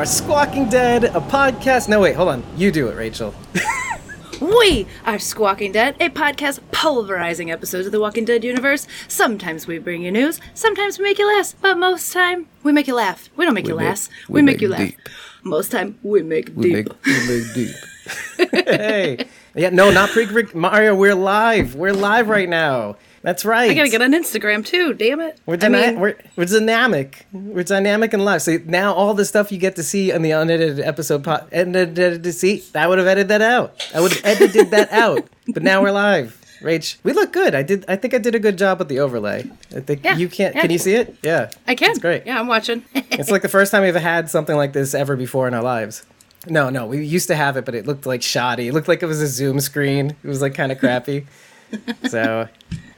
We are Squawking Dead, a podcast. No, wait, hold on. You do it, Rachel. We are Squawking Dead, a podcast pulverizing episodes of the Walking Dead universe. Sometimes we bring you news, sometimes we make you laugh, but most time we make you laugh. We don't make you make- laugh, we we, make, make you laugh. deep. Most time we make We deep. make, we make deep. hey. Yeah, no, not pre Mario. We're live. We're live right now. That's right. I gotta get on Instagram too, damn it. We're, I mean, we're, we're dynamic. We're dynamic and live. So now all the stuff you get to see on the unedited episode, po- edited to see, I would have edited that out. I would have edited that out. But now we're live. Rach, we look good. I did. I think I did a good job with the overlay. I think Yeah, you can't. yeah. Can you see it? Yeah, I can. It's great. Yeah, I'm watching. It's like the first time we've had something like this ever before in our lives. No, no, we used to have it, but it looked like shoddy. It looked like it was a Zoom screen. It was like kind of crappy. so,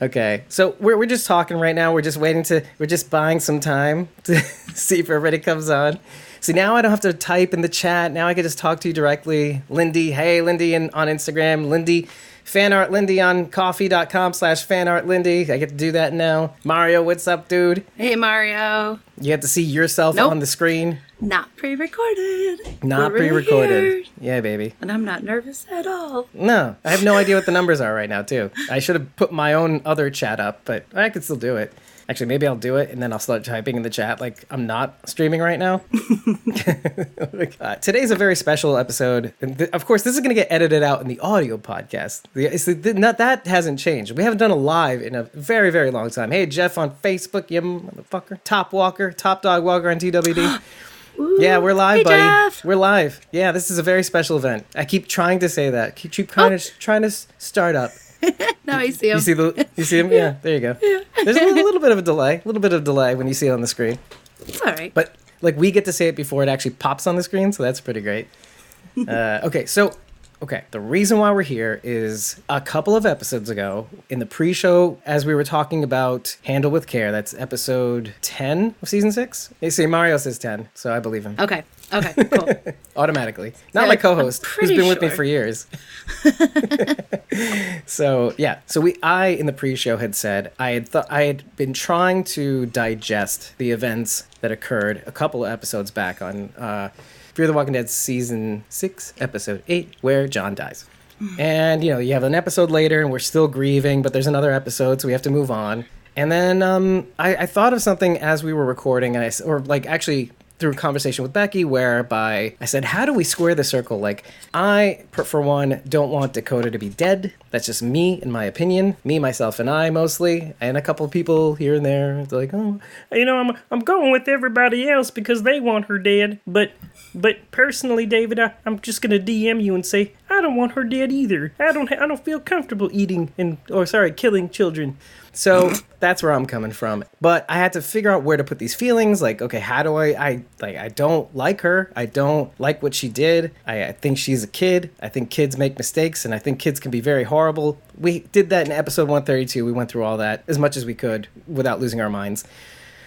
okay. So we're, we're just talking right now. We're just waiting to, we're just buying some time to see if everybody comes on. See, now I don't have to type in the chat. Now I can just talk to you directly. Lindy, hey, Lindy in, on Instagram. Lindy, fanart Lindy on ko-fi.com slash fanart Lindy. I get to do that now. Mario, what's up, dude? hey Mario. You get to see yourself Nope. on the screen. Not pre-recorded. Not pre-recorded. here, Yeah, baby. And I'm not nervous at all. No, I have no idea what the numbers are right now, too. I should have put my own other chat up, but I could still do it. Actually, maybe I'll do it and then I'll start typing in the chat like I'm not streaming right now. Uh, today's a very special episode. And th- of course, this is going to get edited out in the audio podcast. The, it's the, not, that hasn't changed. We haven't done a live in a very, very long time. Hey, Jeff on Facebook, you motherfucker. Top Walker, Top Dog Walker on TWD. Yeah, we're live, Hey, buddy. Jeff. We're live. Yeah, this is a very special event. I keep trying to say that. Keep, keep kind of trying to start up. No, I see him. You see the you see him? Yeah, there you go. There's a little, little bit of a delay, a little bit of delay when you see it on the screen. it's all right. But like we get to say it before it actually pops on the screen, so that's pretty great. Uh, okay, so okay, the reason why we're here is a couple of episodes ago in the pre-show, as we were talking about Handle with Care. That's episode ten of season six. They say Mario says ten, so I believe him okay. Okay. Cool. automatically. Not Yeah, my co-host, who's been with me for years. so yeah, so we I in the pre-show had said I had thought I had been trying to digest the events that occurred a couple of episodes back on uh, Fear the Walking Dead season six, episode eight, where John dies. And you know, you have an episode later, and we're still grieving, but there's another episode, so we have to move on. And then um, I, I thought of something as we were recording, and I, or like actually through a conversation with Becky, whereby I said, "How do we square the circle?" Like, I, for one, don't want Dakota to be dead. That's just me, in my opinion. Me, myself, and I mostly, and a couple of people here and there. They're like, "Oh, you know, I'm I'm going with everybody else because they want her dead. But but personally, David, I, I'm just gonna DM you and say I don't want her dead either. I don't ha- I don't feel comfortable eating and or sorry, killing children. So that's where I'm coming from. But I had to figure out where to put these feelings. Like, okay, how do I? I like. I don't like her. I don't like what she did. I, I think she's a kid. I think kids make mistakes, and I think kids can be very horrible. We did that in episode 132. We went through all that as much as we could without losing our minds.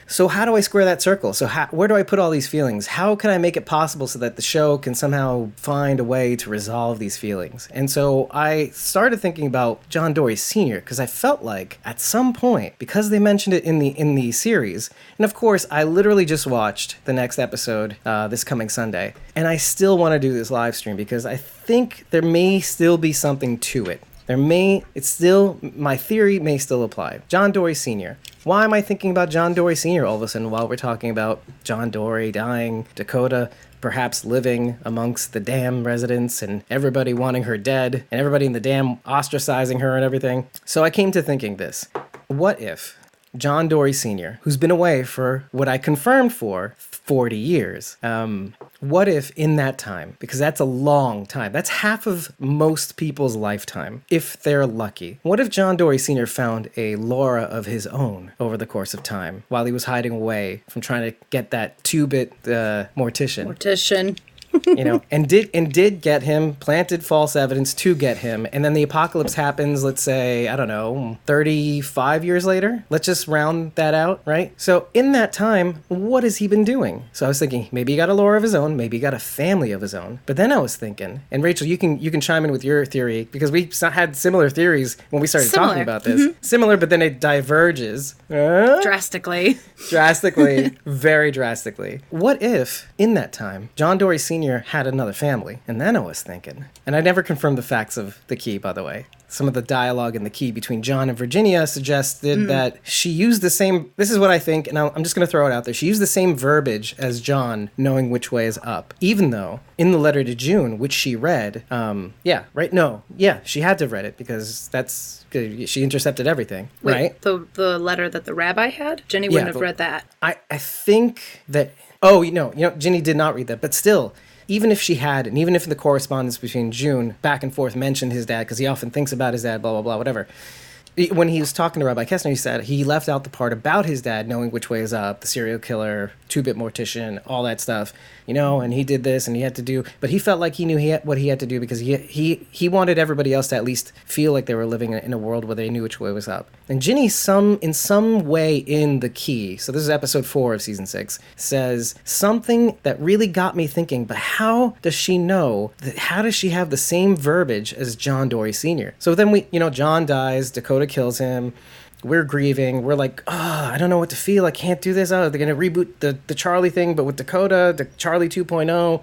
So how do I square that circle? So how, where do I put all these feelings? How can I make it possible so that the show can somehow find a way to resolve these feelings? And so I started thinking about John Dorie Sr. because I felt like at some point, because they mentioned it in the in the series, and of course I literally just watched the next episode uh, this coming Sunday, and I still want to do this live stream because I think there may still be something to it. There may, it's still, my theory may still apply. John Dorie Sr. Why am I thinking about John Dorie Sr. all of a sudden while we're talking about John Dorie dying, Dakota perhaps living amongst the dam residents and everybody wanting her dead and everybody in the dam ostracizing her and everything? So I came to thinking this. What if John Dorie Sr., who's been away for what I confirmed for 40 years. Um, what if in that time, because that's a long time, that's half of most people's lifetime, if they're lucky. What if John Dorie Sr. found a Laura of his own over the course of time while he was hiding away from trying to get that two bit uh, mortician? Mortician. You know, and did and did get him, planted false evidence to get him, and then the apocalypse happens. Let's say I don't know, thirty-five years later. Let's just round that out, right? So in that time, what has he been doing? So I was thinking maybe he got a lore of his own, maybe he got a family of his own. But then I was thinking, and Rachel, you can you can chime in with your theory because we had similar theories when we started talking about this. Similar, but then it diverges. Uh, Drastically. drastically, very drastically. What if, in that time, John Dorie Sr. had another family? And then I was thinking, and I never confirmed the facts of the key, by the way. Some of the dialogue in the key between John and Virginia suggested that she used the same. This is what I think, and I'm just going to throw it out there. She used the same verbiage as John, knowing which way is up. Even though in the letter to June, which she read, um, yeah, right? No, yeah, she had to have read it because that's she intercepted everything, Wait, right? the the letter that the rabbi had? Ginny wouldn't Yeah, have the- read that. I, I think that oh you know you know Ginny did not read that but still even if she had and even if the correspondence between June back and forth mentioned his dad because he often thinks about his dad blah blah blah whatever when he was talking to Rabbi Kessner he said he left out the part about his dad knowing which way is up the serial killer two-bit mortician all that stuff you know and he did this and he had to do but he felt like he knew he had, what he had to do because he he he wanted everybody else to at least feel like they were living in a, world where they knew which way was up. And Ginny some in some way in the key so this is episode 4 of season 6 says something that really got me thinking but how does she know that how does she have the same verbiage as John Dorie senior? So then we you know John dies Dakota kills him we're grieving. We're like, oh, I don't know what to feel. I can't do this. Oh, they're gonna reboot the the Charlie thing, but with Dakota, the Charlie 2.0.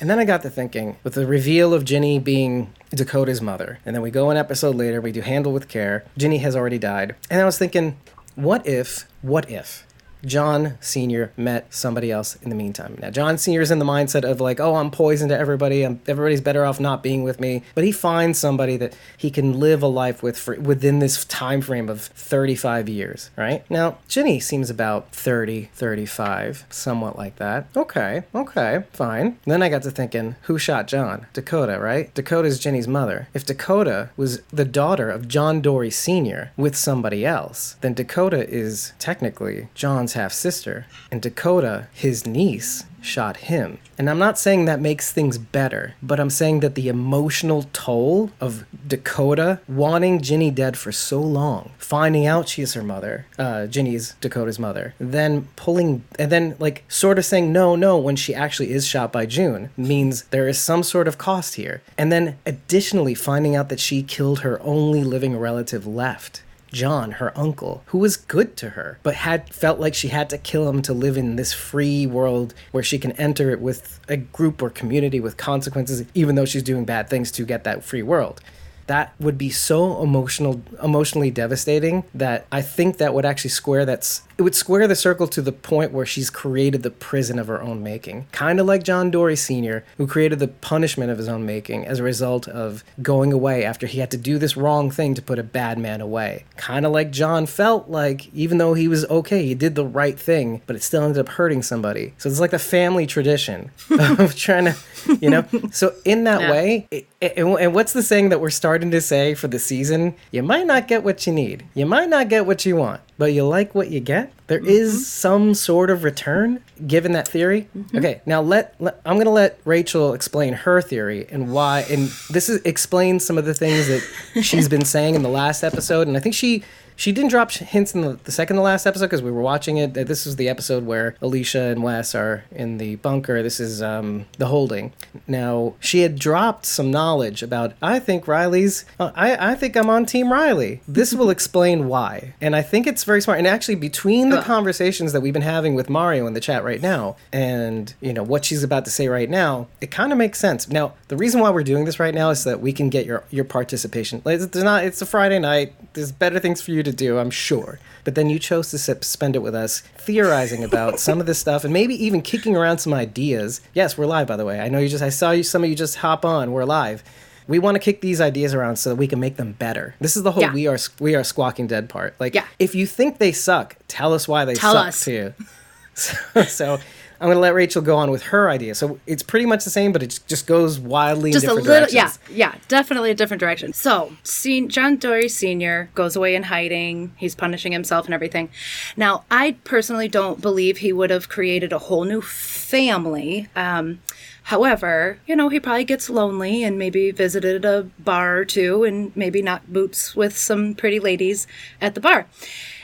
And then I got to thinking with the reveal of Ginny being Dakota's mother, and then we go an episode later, we do Handle with Care. Ginny has already died, and I was thinking, what if, what if John Senior met somebody else in the meantime. Now John Senior is in the mindset of like, oh, I'm poison to everybody. I'm, everybody's better off not being with me. But he finds somebody that he can live a life with for within this time frame of 35 years, right? Now Ginny seems about 30, 35, somewhat like that. Okay, okay, fine. Then I got to thinking, who shot John? Dakota, right? Dakota's Ginny's mother. If Dakota was the daughter of John Dorie Sr. with somebody else, then Dakota is technically John's half sister, and Dakota, his niece, shot him. And I'm not saying that makes things better, but I'm saying that the emotional toll of Dakota wanting Ginny dead for so long, finding out she's her mother, uh, Ginny's Dakota's mother, then pulling, and then like sort of saying no, no when she actually is shot by June means there is some sort of cost here. And then additionally finding out that she killed her only living relative left. John, her uncle, who was good to her, but had felt like she had to kill him to live in this free world where she can enter it with a group or community with consequences, even though she's doing bad things to get that free world. That would be so emotional, emotionally devastating that I think that would actually square that's it would square the circle to the point where she's created the prison of her own making. Kind of like John Dorie Sr., who created the punishment of his own making as a result of going away after he had to do this wrong thing to put a bad man away. Kind of like John felt like, even though he was okay, he did the right thing, but it still ended up hurting somebody. So it's like the family tradition of trying to, you know? So in that Yeah. way, it, it- and what's the saying that we're starting to say for the season? You might not get what you need. You might not get what you want, but you like what you get. There mm-hmm. is some sort of return given that theory. Mm-hmm. Okay, now let, let I'm going to let Rachel explain her theory and why and this is explains some of the things that she's been saying in the last episode and I think she she didn't drop hints in the, the second to last episode because we were watching it. Uh, This is the episode where Alicia and Wes are in the bunker. This is um, the holding. Now she had dropped some knowledge about. I think Riley's. Uh, I I think I'm on Team Riley. This will explain why, and I think it's very smart. And actually, between the conversations that we've been having with Mario in the chat right now, and you know what she's about to say right now, it kind of makes sense. Now the reason why we're doing this right now is so that we can get your your participation. Like, It's not. It's a Friday night. There's better things for you to do, I'm sure. But then you chose to sit, spend it with us, theorizing about some of this stuff, and maybe even kicking around some ideas. Yes, we're live, by the way. I know you just. I saw you. Some of you just hop on. We're live. We want to kick these ideas around so that we can make them better. This is the whole Yeah. we are we are squawking dead part. Like, Yeah. if you think they suck, tell us why they Tell suck us. too. So, so I'm gonna let Rachel go on with her idea. So it's pretty much the same, but it just goes wildly just a little yeah directions. yeah definitely a different direction. So sen- john dory senior goes away in hiding. He's punishing himself and everything. Now i personally don't believe he would have created a whole new family. Um, however you know he probably gets lonely and maybe visited a bar or two and maybe knocked boots with some pretty ladies at the bar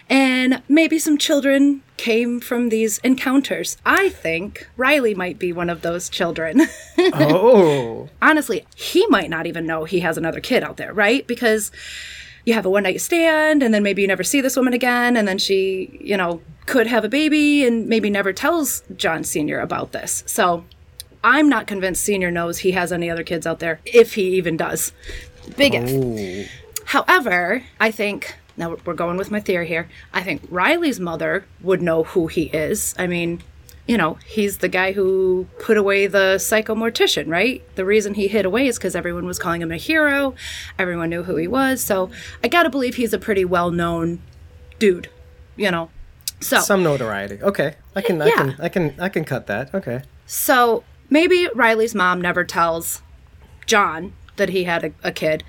and maybe some children came from these encounters. I think Riley might be one of those children. Oh, honestly, he might not even know he has another kid out there, right? Because you have a one night stand and then maybe you never see this woman again and then she, you know, could have a baby and maybe never tells John Sr. about this. So I'm not convinced Sr. knows he has any other kids out there, if he even does. Big if. Oh. However, I think. Now we're going with my theory here. I think Riley's mother would know who he is. I mean, you know, he's the guy who put away the psychomortician, right? The reason he hid away is because everyone was calling him a hero. Everyone knew who he was. So I gotta believe he's a pretty well known dude, you know. So some notoriety. Okay, I can, I Yeah. can, I can, I can cut that. Okay. so maybe Riley's mom never tells John that he had a, a kid,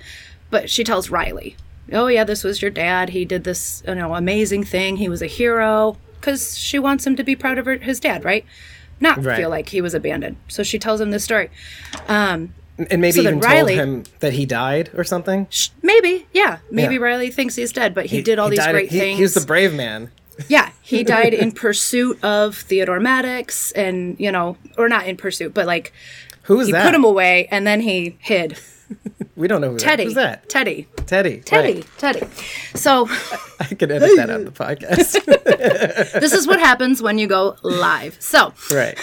but she tells Riley, "Oh yeah, this was your dad. He did this, you know, amazing thing. He was a hero." Because she wants him to be proud of her, his dad, right? Not Right. feel like he was abandoned. So she tells him this story. Um, And maybe So even Riley- told him that he died or something. sh- maybe, yeah, maybe Yeah. Riley thinks he's dead, but he, did all these died- great he, things. He was the brave man. Yeah, he died in pursuit of Theodore Maddox, and you know, or not in pursuit, but like Who is he that? put him away, and then he hid. we don't know who Teddy. That. Who's that? Teddy. Teddy. Teddy. Right. Teddy. So I can edit that out of the podcast. this is what happens when you go live. So right.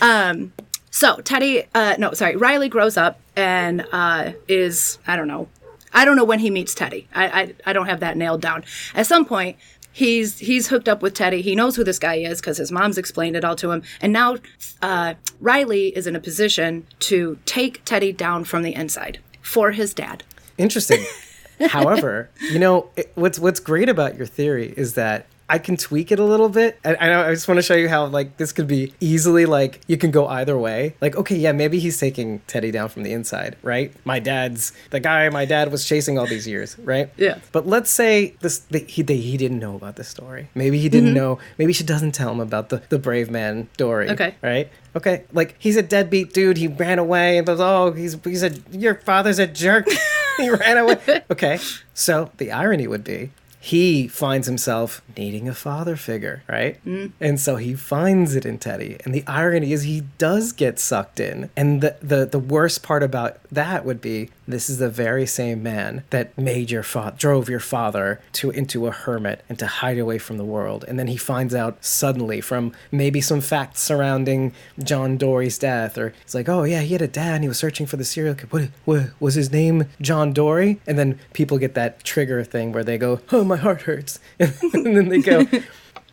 um. so Teddy, uh, no, sorry, Riley grows up and uh, is I don't know, I don't know when he meets Teddy. I, I I don't have that nailed down. At some point. He's he's hooked up with Teddy. He knows who this guy is because his mom's explained it all to him. And now uh, Riley is in a position to take Teddy down from the inside for his dad. Interesting. However, you know it, what's what's great about your theory is that I can tweak it a little bit. I, I know. I just want to show you how like this could be easily like you can go either way. Like, okay, yeah, maybe he's taking Teddy down from the inside, right? My dad's the guy my dad was chasing all these years, right? Yeah. But let's say this the, he he didn't know about this story. Maybe he didn't mm-hmm. know. Maybe she doesn't tell him about the the brave man story. Okay. Right. Okay. Like he's a deadbeat dude. He ran away and goes, oh, he's he's a your father's a jerk. he ran away. Okay. So the irony would be he finds himself needing a father figure, right? Mm. And so he finds it in Teddy. And the irony is he does get sucked in. And the, the, the worst part about that would be this is the very same man that made your father, drove your father to into a hermit and to hide away from the world. And then he finds out suddenly from maybe some facts surrounding John Dorie's death, or it's like, oh yeah, he had a dad and he was searching for the serial killer. What, what was his name? John Dorie? And then people get that trigger thing where they go, oh my heart hurts, and then they go.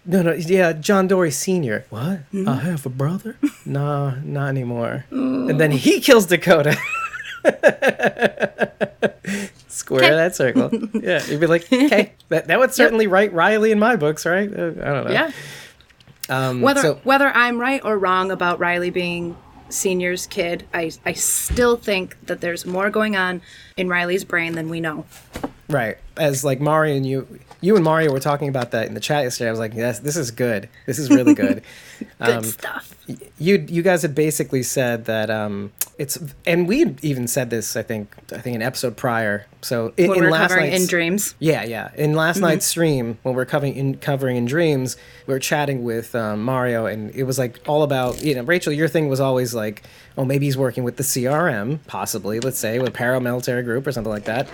No, no, yeah, John Dorie Sr. What? Mm-hmm. I have a brother? nah, not anymore. Mm. And then he kills Dakota. Square Okay. that circle. Yeah, you'd be like, okay, that, that would certainly write Riley in my books, right? Uh, I don't know. Yeah. Um, Whether so, whether I'm right or wrong about Riley being senior's kid, I I still think that there's more going on in Riley's brain than we know. right, as like Mari and you, you and Mario were talking about that in the chat yesterday. I was like, yes, this is good. This is really good. Good Um, stuff. you you guys had basically said that um it's and we even said this I think I think an episode prior. So in, When in we're last covering in dreams. yeah yeah in last night's stream when we're covering in covering in dreams we were chatting with um, Mario and it was like all about you know Rachel your thing was always like oh maybe he's working with the CRM possibly let's say with a paramilitary group or something like that.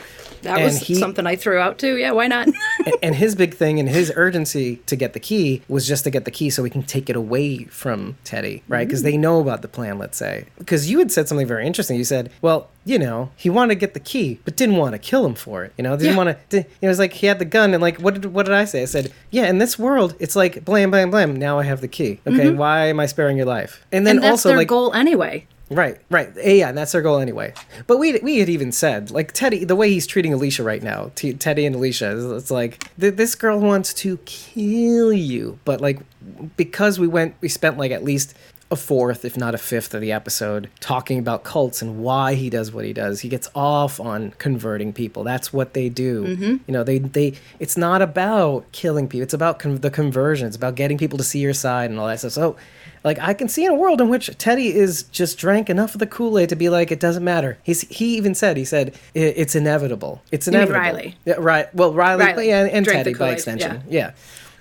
That And was he- something I threw out too. Yeah, why not? and, and his big thing and his urgency to get the key was just to get the key so we can take it away from Teddy, right? Because they know about the plan, let's say. Because you had said something very interesting. You said, well, you know, he wanted to get the key, but didn't want to kill him for it. You know, didn't Yeah. want to. It was like he had the gun, and like, what did what did I say? I said, yeah, in this world, it's like blam, blam, blam. Now I have the key. Okay, why am I sparing your life? And then and that's also their like, goal anyway. Right, right. Eh, Yeah, and that's their goal anyway. But we we had even said like Teddy, the way he's treating Alicia right now, T- Teddy and Alicia, it's like th- this girl wants to kill you. But like because we went, we spent like at least a fourth, if not a fifth, of the episode talking about cults and why he does what he does. He gets off on converting people. That's what they do. You know, they they. It's not about killing people. It's about con- the conversion. It's about getting people to see your side and all that stuff. So. Like I can see in a world in which Teddy is just drank enough of the Kool Aid to be like it doesn't matter. He's he even said he said it's inevitable. It's inevitable. Riley? Yeah, right. Well, Riley, Riley and, and Teddy by extension. Yeah.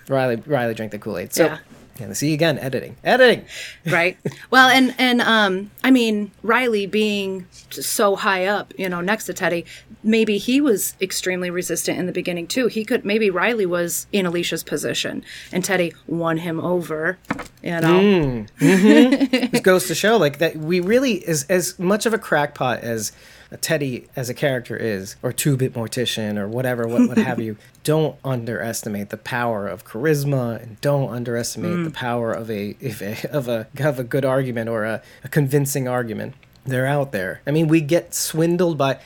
Riley Riley drank the Kool Aid. So Yeah. Yeah. See again, editing, editing. right well and and um i mean riley being so high up you know next to teddy maybe he was extremely resistant in the beginning too he could maybe riley was in alicia's position and teddy won him over you know This goes to show like that we really as as much of a crackpot as Teddy as a character is, or two bit mortician, or whatever, what, what have you. Don't underestimate the power of charisma, and don't underestimate the mm. power of a if a of a of a good argument or a, a convincing argument. They're out there. I mean, we get swindled by.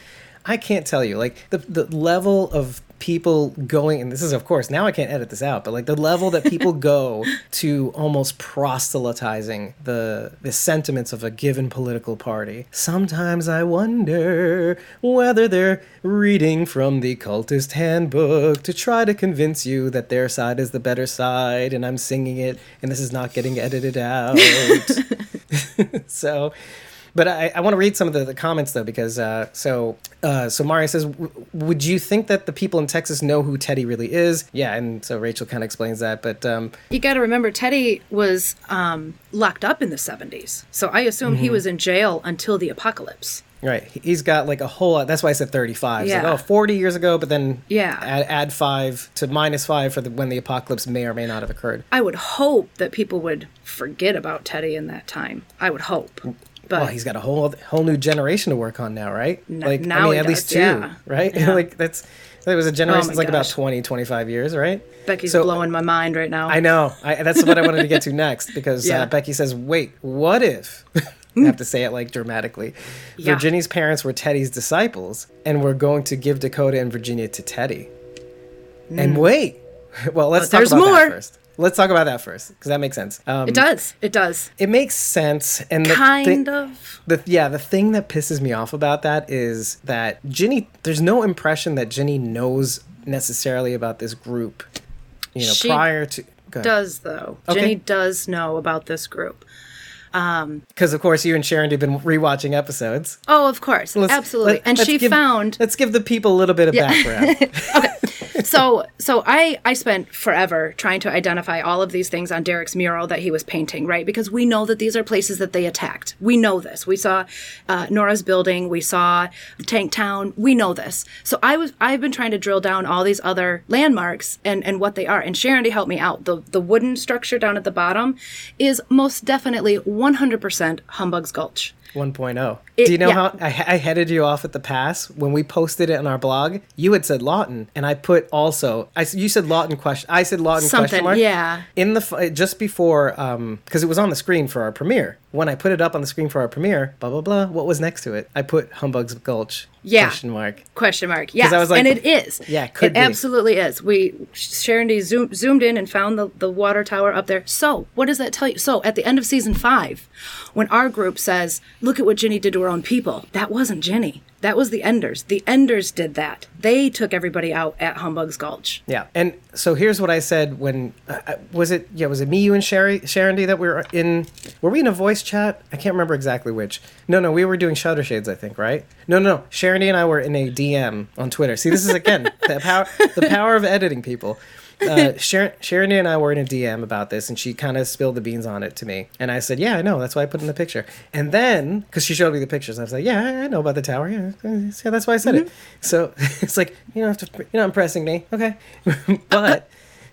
I can't tell you like the the level of people going and this is of course now I can't edit this out but like the level that people go to almost proselytizing the the sentiments of a given political party. Sometimes I wonder whether they're reading from the cultist handbook to try to convince you that their side is the better side and I'm singing it and this is not getting edited out. So but I, I want to read some of the, the comments though because uh, so uh, so Mario says, "W- would you think that the people in Texas know who Teddy really is? Yeah, and so Rachel kind of explains that, but um, you got to remember teddy was um locked up in the 70s so i assume Mm-hmm. he was in jail until the apocalypse right, he- he's got like a whole. lot- That's why I said thirty-five. Yeah. like, oh, 40 years ago, but then Yeah. add, add five to minus five for the, when the apocalypse may or may not have occurred. i would hope that people would forget about teddy in that time i would hope but Well, he's got a whole whole new generation to work on now, right? N- like now I mean, at least two, yeah. right? Yeah. like that's there was a generation that's like about gosh. 20, 25 years, right? becky's So- blowing my mind right now I know. I, that's what I wanted to get to next because Yeah. uh, Becky says, "Wait, what if?" I have to say it like dramatically. Yeah. Virginia's parents were Teddy's disciples, and we're going to give Dakota and Virginia to Teddy. And wait, well, let's But talk about that more. first. Let's talk about that first because that makes sense. Um, it does it does It makes sense, and the kind thing- of the yeah, the thing that pisses me off about that is that Ginny. There's no impression that Ginny knows necessarily about this group. You know, She prior to does though Okay. ginny does know about this group Because of course you and Sharon have been rewatching episodes. oh of course Let's- absolutely let- and she give- found Let's give the people a little bit of background. so so I I spent forever trying to identify all of these things on Derek's mural that he was painting, right? Because we know that these are places that they attacked. We know this. We saw uh, Nora's building. We saw Tank Town. We know this. So I was I've been trying to drill down all these other landmarks and and what they are. And Sharon to help me out. The the wooden structure down at the bottom is most definitely 100% Humbug's Gulch. 1.0. It- Do you know yeah. how I, I headed you off at the pass when we posted it on our blog? You had said Lawton, and I put also. I you said Lawton question. I said Lawton question mark. yeah. In the just before, um, because it was on the screen for our premiere. When I put it up on the screen for our premiere, blah blah blah. What was next to it? I put Humbug's Gulch. Yeah. Question mark. Question mark. Yes, I was like- and it is. Yeah, it could it be. absolutely is. We Sharon D zoomed, zoomed in and found the, the water tower up there. So, what does that tell you? So, at the end of season five, when our group says, "Look at what Ginny did to her own people," that wasn't Ginny. That was the Enders. The Enders did that. They took everybody out at Humbug's Gulch. Yeah, and so here's what I said when uh, uh, was it? Yeah, was it me, you, and Sherry, Sharon that we were in? Were we in a voice chat? I can't remember exactly which. No, no, we were doing Shutter Shades, I think, right? No, no, no. Sharon and I were in a DM on Twitter. See, this is again the power, the power of editing, people. Uh, Sharon, Sharon and I were in a DM about this, and she kind of spilled the beans on it to me, and I said, "Yeah, I know. That's why I put in the picture." And then, because she showed me the pictures, I was like, "Yeah, I- know about the tower. Yeah, yeah, that's why I said it." So it's like you don't have to. You're not impressing me, okay? but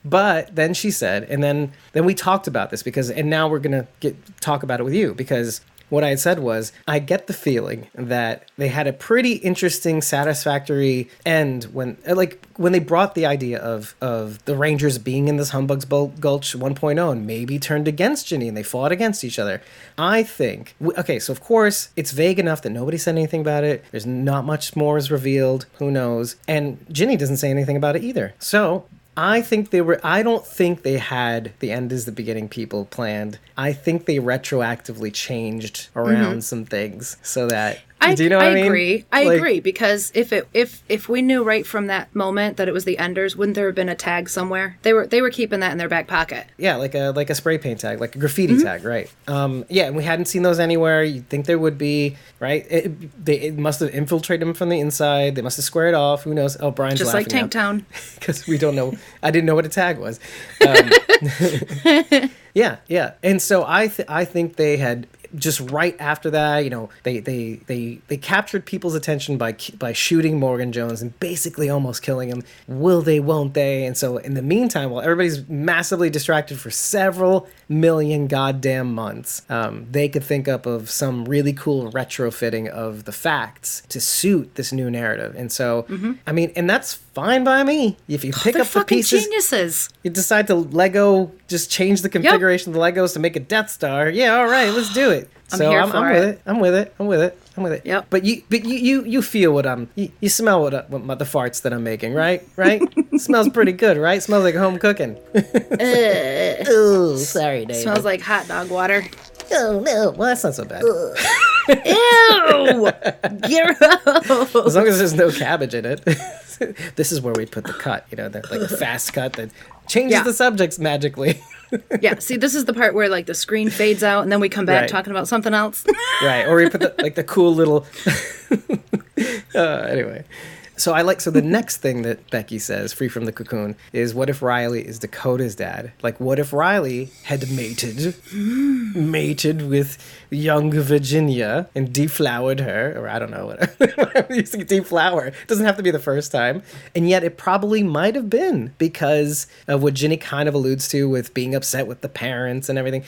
but then she said, and then then we talked about this because, and now we're gonna get talk about it with you because what I had said was I get the feeling that they had a pretty interesting, satisfactory end when, uh, like, when they brought the idea of of the Rangers being in this Humbug's Gulch 1.0 and maybe turned against Ginny and they fought against each other. I think okay, so of course it's vague enough that nobody said anything about it. There's not much more is revealed. Who knows? And Ginny doesn't say anything about it either. So I think they were. I don't think they had the end is the beginning people planned. I think they retroactively changed around mm-hmm. some things so that. I, do you know I, I mean? agree. I Like, agree because if it if if we knew right from that moment that it was the Enders, wouldn't there have been a tag somewhere? They were they were keeping that in their back pocket. Yeah, like a like a spray paint tag, like a graffiti Mm-hmm. tag, right? Um, yeah, and we hadn't seen those anywhere. You'd think there would be, right? It, they it must have infiltrated them from the inside. They must have squared off. Who knows? Oh, Brian's Just like Tank Town. because we don't know. I didn't know what a tag was. Um, yeah, yeah, and so I th- I think they had just right after that, you know, they they they they captured people's attention by by shooting Morgan Jones and basically almost killing him. Will they? Won't they? And so in the meantime, while everybody's massively distracted for several million goddamn months, um, they could think up of some really cool retrofitting of the facts to suit this new narrative. And so, I mean, and that's fine by me. If you oh, pick They're up the pieces, geniuses. you decide to Lego just change the configuration of the Legos to make a Death Star. Yeah, all right, let's do it. I'm so I'm, I'm with it. it. I'm with it. I'm with it. I'm with it. Yep. But you, but you, you, you feel what I'm. You, you smell what, I, what my, the farts that I'm making, right? Right? smells pretty good, right? Smells like home cooking. oh, sorry, Dave. Smells like hot dog water. oh no. Well, that's not so bad. Ew! Gross. As long as there's no cabbage in it. this is where we put the cut. You know, the, like a fast cut that changes Yeah. the subjects magically. Yeah, see, this is the part where like the screen fades out and then we come back Right. talking about something else. right or we put the, like the cool little uh, anyway so i like so the next thing that becky says free from the cocoon is what if riley is dakota's dad? Like what if riley had mated mated with young virginia and deflowered her or i don't know what i'm using deflower. It doesn't have to be the first time. And yet it probably might have been because of what ginny kind of alludes to with being upset with the parents and everything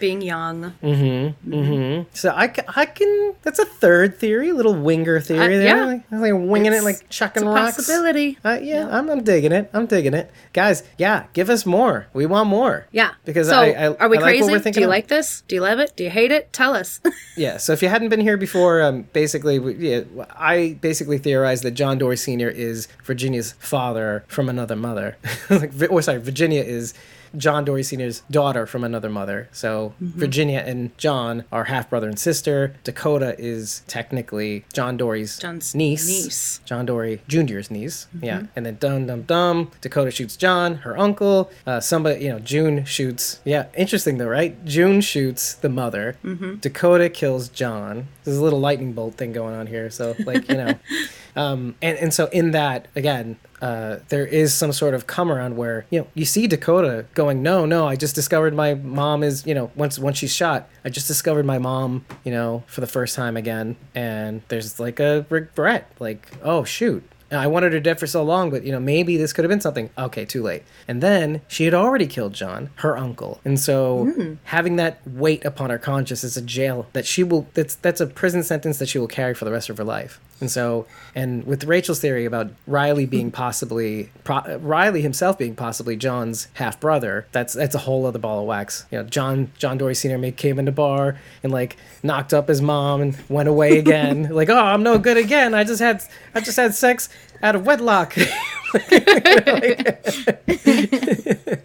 Being young. mm-hmm So I, ca- I can. That's a third theory, a little winger theory Uh, there. yeah. Like, like winging it, like chucking It's a rocks. possibility. Uh, yeah, I'm, I'm digging it. I'm digging it, guys. Yeah, give us more. We want more. Yeah. because so, I, I are we I like crazy? what we're Do you of. like this? Do you love it? Do you hate it? Tell us. Yeah. So if you hadn't been here before, um, basically, yeah, I basically theorized that John Dorie Sr. is Virginia's father from another mother. like, Vi- or sorry, Virginia is. John Dorie Sr.'s daughter from another mother. So Mm-hmm. Virginia and John are half brother and sister. Dakota is technically John Dorie's John's niece. niece. Mm-hmm. John Dorie Jr.'s niece. Yeah. And then dum dum dum. Dakota shoots John, her uncle. Uh, somebody, you know, June shoots. Yeah. Interesting though, right? June shoots the mother. Mm-hmm. Dakota kills John. There's a little lightning bolt thing going on here. So, like, you know. um, and, and so in that, again, uh, there is some sort of come around where you know you see Dakota going, no, no, I just discovered my mom is you know once once she's shot, I just discovered my mom you know for the first time again, and there's like a regret, like oh shoot, I wanted her dead for so long, but you know maybe this could have been something. Okay, too late. And then she had already killed John, her uncle, and so having that weight upon her conscience is a jail that she will that's that's a prison sentence that she will carry for the rest of her life. And so, and with Rachel's theory about Riley being possibly pro- Riley himself being possibly John's half brother, that's that's a whole other ball of wax. You know, John John Dorie Senior came in the bar and like knocked up his mom and went away again. like, oh, I'm no good again. I just had I just had sex out of wedlock.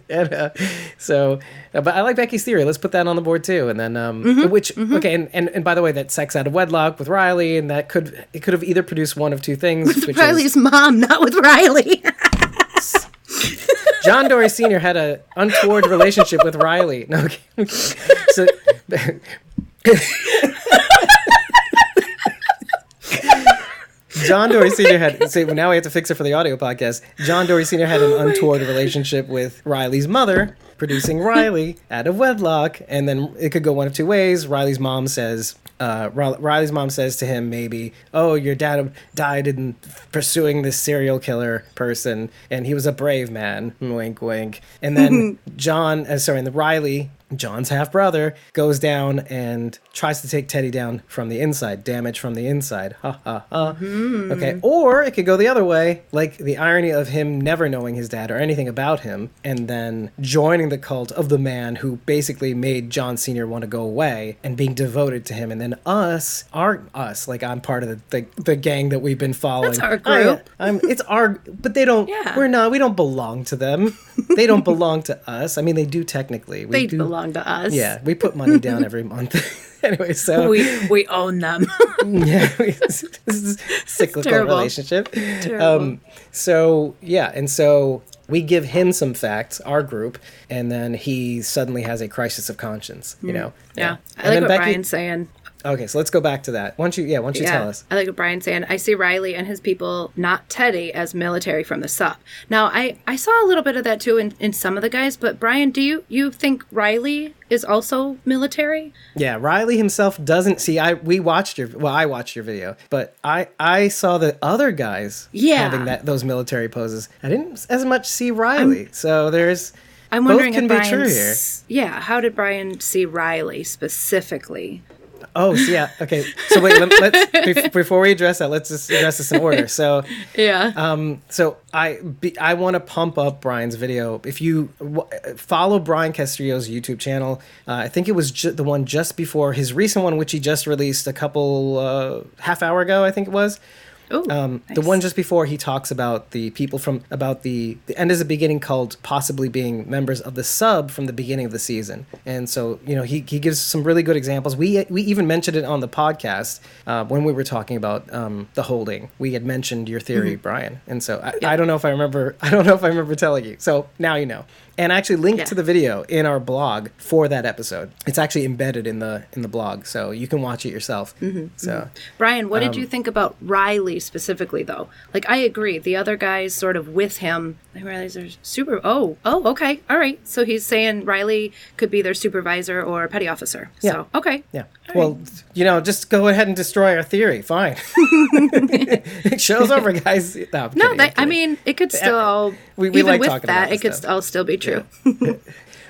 and uh, so, uh, but I like Becky's theory. Let's put that on the board too. And then, um, Mm-hmm. which okay, and, and and by the way, that sex out of wedlock with Riley, and that could it could have either produced one of two things, which is Riley's mom, not with Riley. John Dorie Sr. had a untoward relationship with Riley. No, okay. okay. So, John Dorie Sr. had. So now we have to fix it for the audio podcast. John Dorie Sr. had an untoward relationship with Riley's mother, producing Riley out of wedlock, and then it could go one of two ways. Riley's mom says. Uh, Riley's mom says to him, maybe, "Oh, your dad died in pursuing this serial killer person, and he was a brave man." Wink, wink. And then John, uh, sorry, and the Riley John's half brother goes down and tries to take Teddy down from the inside, damage from the inside. Ha ha ha. Hmm. Okay. Or it could go the other way, like the irony of him never knowing his dad or anything about him, and then joining the cult of the man who basically made John Sr. want to go away and being devoted to him. And then us, our us, like I'm part of the, the, the gang that we've been following. That's our I- group. I'm, it's our, but they don't, Yeah. we're not, we don't belong to them. they don't belong to us. I mean, they do technically. We They do, belong to us. yeah, we put money down every month. anyway, so We we own them. yeah, we- this is a cyclical terrible. relationship. Terrible. Um, so yeah, and so we give him some facts, our group, and then he suddenly has a crisis of conscience. You know. Hmm. yeah. I And like what Becky- Brian's saying. Okay, so let's go back to that. Why don't you? Yeah, why don't you tell us? I like what Brian's saying. I see Riley and his people, not Teddy, as military from the sub. Now, I, I saw a little bit of that too in, in some of the guys, but Brian, do you, you think Riley is also military? Yeah, Riley himself doesn't see. I we watched your well, I watched your video, but I I saw the other guys Yeah. having that those military poses. I didn't as much see Riley. so there's I'm wondering both can if be Brian. true here. Yeah, how did Brian see Riley specifically? Oh, so yeah. Okay. So wait. Let, let's bef- before we address that, let's just address this in order. So, Yeah. um, so I be, I want to pump up Brian's video. If you w- follow Brian Castillo's YouTube channel, uh, I think it was ju- the one just before his recent one, which he just released a couple uh, half hour ago. I think it was. Um, The one just before he talks about the people from about the the end is a beginning called possibly being members of the sub from the beginning of the season, and so you know he, he gives some really good examples. We we even mentioned it on the podcast uh, when we were talking about um, the holding. We had mentioned your theory, Mm-hmm. Brian, and so I, I don't know if I remember. I don't know if I remember telling you. So now you know. And I actually linked Yeah. to the video in our blog for that episode. It's actually embedded in the in the blog, so you can watch it yourself. Mm-hmm, So. Brian, what did Um, you think about Riley specifically, though? Like, I agree. The other guys sort of with him, I realize they're super. Oh, oh, okay. All right. So he's saying Riley could be their supervisor or petty officer. So, okay. Yeah. Well, you know, just go ahead and destroy our theory. Fine. it Show's over, guys. No, No, kidding, that, I mean, it could still, We- we even like with that, it could all still be true.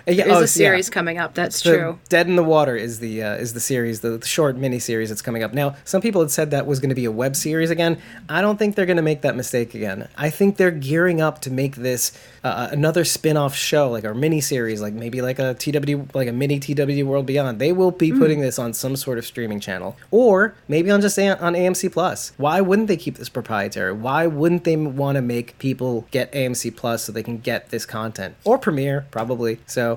Uh, yeah, There's oh, a yeah. series coming up. That's The true. Dead in the Water is the uh, is the series, the, the short mini series that's coming up. Now, some people had said that was going to be a web series again. I don't think they're going to make that mistake again. I think they're gearing up to make this uh, another spin-off show, like a mini series, like maybe like a TW, like a mini TW World Beyond. They will be putting this on some sort of streaming channel, or maybe on just a- on AMC Plus. Why wouldn't they keep this proprietary? Why wouldn't they want to make people get AMC Plus so they can get this content or Premiere probably? So.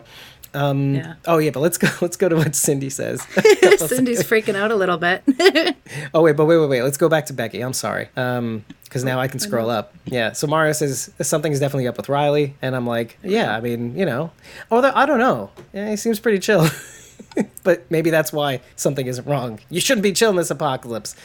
Um, Yeah. Oh yeah, but let's go. Let's go to what Cindy says. Cindy's freaking out a little bit. oh wait, but wait, wait, wait. Let's go back to Becky. I'm sorry. Um, because now I can scroll up. Yeah. So Mario says something's definitely up with Riley, and I'm like, yeah. I mean, you know, although I don't know. Yeah, he seems pretty chill. but maybe that's why something isn't wrong. You shouldn't be chill in this apocalypse.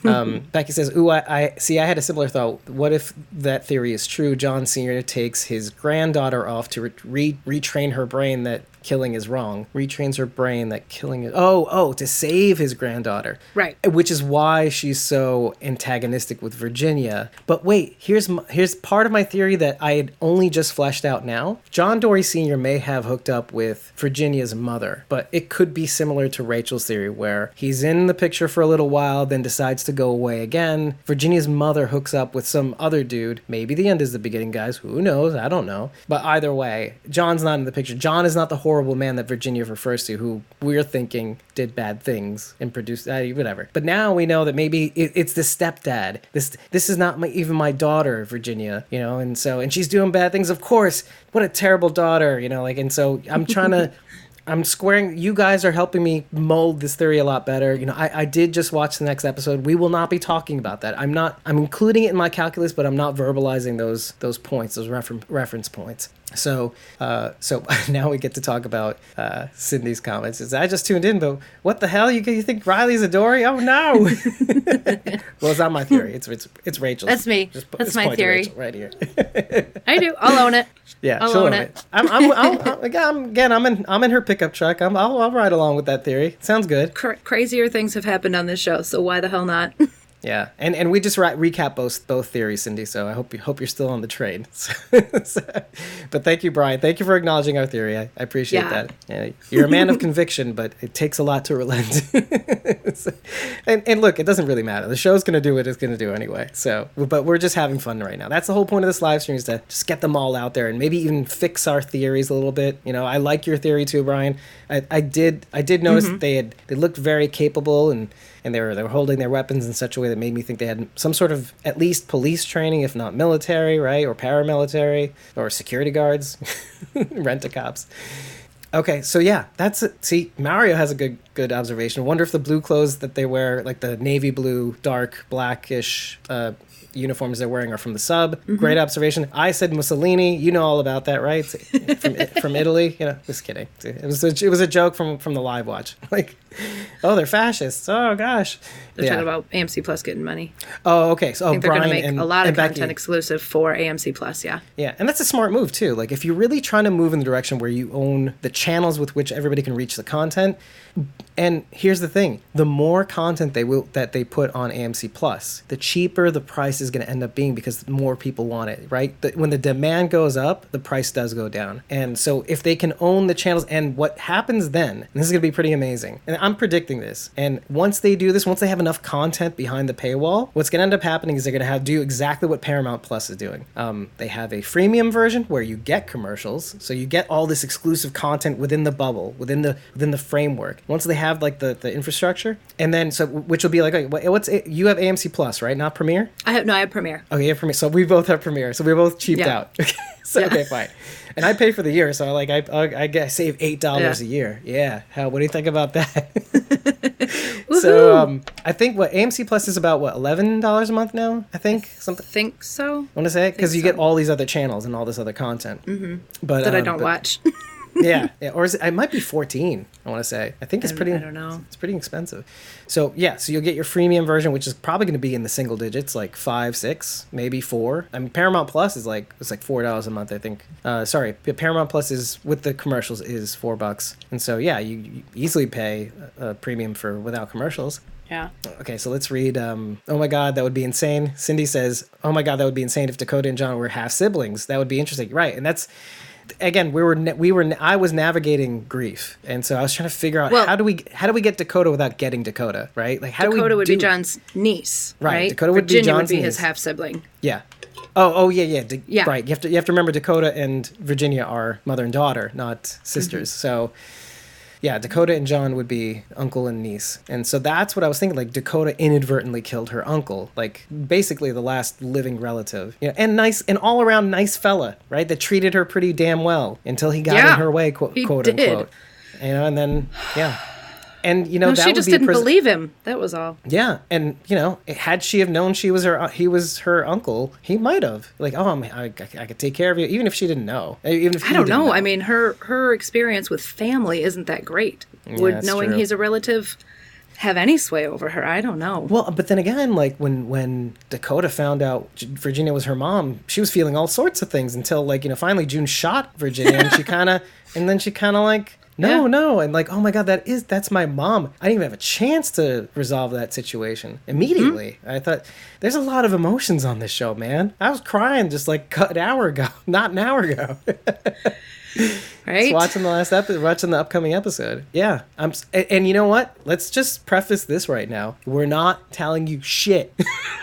Um, Becky says, "Ooh, I, I see. I had a similar thought. What if that theory is true? John Senior takes his granddaughter off to re- retrain her brain that killing is wrong. Retrains her brain that killing is. Oh, oh, to save his granddaughter. Right. Which is why she's so antagonistic with Virginia. But wait, here's my, here's part of my theory that I had only just fleshed out now. John Dorie Sr. may have hooked up with Virginia's mother, but it could be similar to Rachel's theory, where he's in the picture for a little while, then decides to go away again. Virginia's mother hooks up with some other dude. Maybe the end is the beginning, guys. Who knows? I don't know. But either way, John's not in the picture. John is not the horrible man that Virginia refers to, who we're thinking did bad things and produced uh, whatever. But now we know that maybe it, it's the stepdad. This this is not my, even my daughter, Virginia. You know, and so and she's doing bad things. Of course, what a terrible daughter. You know, like and so I'm trying to. I'm squaring. You guys are helping me mold this theory a lot better. You know, I, I did just watch the next episode. We will not be talking about that. I'm not. I'm including it in my calculus, but I'm not verbalizing those those points, those refer- reference points. So, uh, so now we get to talk about uh, Cindy's comments. Is I just tuned in, but what the hell? You you think Riley's a Dorie? Oh no! well, it's not my theory. It's it's it's Rachel's. That's me. Just, That's just my theory. Right here. I do. I'll own it. Yeah, I'll own own it. I'm, I'm, I'm, I'm, again, I'm, again, I'm in, I'm in her pickup truck. I'm, I'll, I'll ride along with that theory. Sounds good. Cra- crazier things have happened on this show, so why the hell not? Yeah, and and we just ra- recap both both theories, Cindy. So I hope you hope you're still on the train. So- but thank you, Brian. Thank you for acknowledging our theory. I, I appreciate Yeah. that. Yeah, you're a man of conviction, but it takes a lot to relent. So- and and look, it doesn't really matter. The show's gonna do what it's gonna do anyway. So, but we're just having fun right now. That's the whole point of this live stream is to just get them all out there and maybe even fix our theories a little bit. You know, I like your theory too, Brian. I, I did I did notice that they had they looked very capable and and they were they were holding their weapons in such a way that made me think they had some sort of at least police training, if not military, right, or paramilitary, or security guards, rent a cops. Okay, so yeah, that's it. See, Mario has a good good observation. Wonder if the blue clothes that they wear, like the navy blue, dark blackish uh, uniforms they're wearing, are from the sub. Mm-hmm. Great observation. I said Mussolini. You know all about that, right? from from Italy. You know, just kidding. It was a, it was a joke from from the live watch. Like, oh, they're fascists. Oh gosh. They're Yeah. talking about AMC Plus getting money. Oh, okay. So oh, I oh, think they're going to make and, a lot of and Becky. content exclusive for AMC Plus. Yeah. Yeah, and that's a smart move too. Like if you're really trying to move in the direction where you own the channels with which everybody can reach the content, and here's the thing: the more content they will that they put on AMC Plus, the cheaper the price is going to end up being because more people want it. Right? The, when the demand goes up, the price does go down. And so if they can own the channels, and what happens then, and this is going to be pretty amazing. And I'm predicting this. And once they do this, once they have enough content behind the paywall, what's going to end up happening is they're going to have do exactly what Paramount Plus is doing. Um, they have a freemium version where you get commercials, so you get all this exclusive content within the bubble, within the within the framework. Once they have like the, the infrastructure, and then so which will be like, what- what's it, you have AMC Plus, right? Not Premiere. I have no. I have Premiere. Okay, you have Premiere. So we both have Premiere. So we're both cheaped Yeah. out. so Yeah. okay, fine. And I pay for the year, so like I I, I get save eight dollars Yeah. a year. Yeah. How? What do you think about that? so um, I think what AMC Plus is about what eleven dollars a month now. I think something. Think so. Want to say because you get all these other channels and all this other content. Mm-hmm. But That I um, don't but- watch. yeah, yeah, or is it, it might be fourteen. I want to say. I think it's pretty. I don't know. It's pretty expensive. So yeah, so you'll get your freemium version, which is probably going to be in the single digits, like five, six, maybe four. I mean, Paramount Plus is like it's like four dollars a month, I think. Uh, sorry, Paramount Plus is with the commercials is four bucks, and so yeah, you, you easily pay a, a premium for without commercials. yeah. Okay, so let's read. Um, oh my God, that would be insane. Cindy says, "Oh my God, that would be insane if Dakota and John were half siblings. That would be interesting, right?" And that's again, we were we were I was navigating grief, and so I was trying to figure out Well- how do we how do we get Dakota without getting Dakota, right? Like how do we Dakota would be John's niece, Right, right? Dakota would be Virginia John's would be his half sibling. Yeah. Oh, oh yeah, yeah, Da- Yeah. Right. You have to you have to remember Dakota and Virginia are mother and daughter, not sisters. Mm-hmm. So, yeah, Dakota and John would be uncle and niece, and so that's what I was thinking. Like Dakota inadvertently killed her uncle, like basically the last living relative. Yeah, and nice and all around nice fella, right? That treated her pretty damn well until he got Yeah, in her way, quote, quote unquote. You know, and then yeah. And you know No, she just didn't pres- believe him. That was all. yeah, and you know, had she have known she was her, he was her uncle, he might have like, oh, I'm, I, I could take care of you, even if she didn't know. Uh, even if I don't didn't know. I mean, her her experience with family isn't that great. Would knowing true. he's a relative have any sway over her? I don't know. Well, but then again, like when when Dakota found out Virginia was her mom, she was feeling all sorts of things until like you know finally June shot Virginia, and she kind of and then she kind of like. No, Yeah. no, and like, oh my god, that is that's my mom. I didn't even have a chance to resolve that situation immediately. Mm-hmm. I thought there's a lot of emotions on this show, man. I was crying just like an hour ago, not an hour ago. right? Just watching the last episode, watching the upcoming episode. Yeah, I'm. And, and you know what? Let's just preface this right now. We're not telling you shit.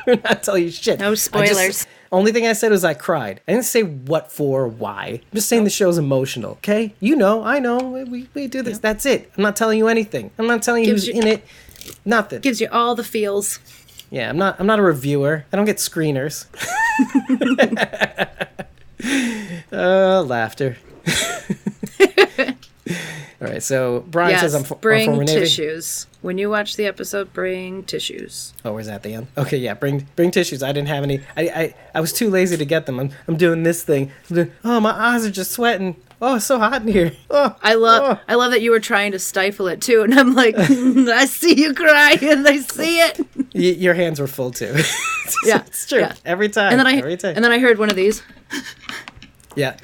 We're not telling you shit. No spoilers. Only thing I said was I cried. I didn't say what for, why. I'm just saying the show's emotional. Okay, you know, I know. We, we, do this. That's it. I'm not telling you anything. I'm not telling you Gives who's you- in it. Nothing. Gives you all the feels. Yeah, I'm not. I'm not a reviewer. I don't get screeners. uh, laughter. All right. So Brian yes, says I'm for, bring Navy. tissues. When you watch the episode, bring tissues. Oh, where's that the end? Okay, yeah. Bring bring tissues. I didn't have any. I I, I was too lazy to get them. I'm I'm doing this thing. I'm doing- oh, my eyes are just sweating. Oh, it's so hot in here. Oh, I love oh. I love that you were trying to stifle it too, and I'm like, I see you crying. And I see it. Y- your hands were full too. Yeah, it's true. yeah. Every time. And then I every time. and then I heard one of these. Yeah.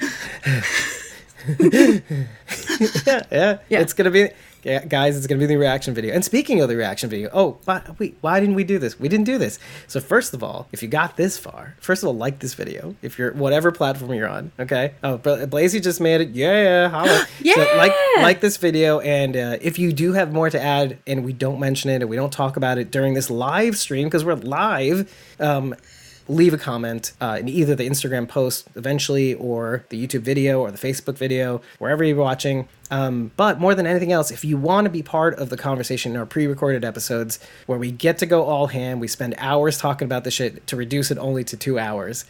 Yeah, yeah. Yeah. It's gonna be Yeah, guys, it's gonna be the reaction video. And speaking of the reaction video, oh, why, wait, why didn't we do this? We didn't do this. So first of all, if you got this far, first of all, like this video. If you're whatever platform you're on, okay. Oh, Bla- Blazy just made it. Yeah, holla. Yeah! So like like this video, and uh, if you do have more to add, and we don't mention it, and we don't talk about it during this live stream because we're live. Um, leave a comment uh, in either the Instagram post eventually or the YouTube video or the Facebook video, wherever you're watching. Um, but more than anything else, if you want to be part of the conversation in our pre recorded episodes where we get to go all ham, we spend hours talking about the shit to reduce it only to two hours.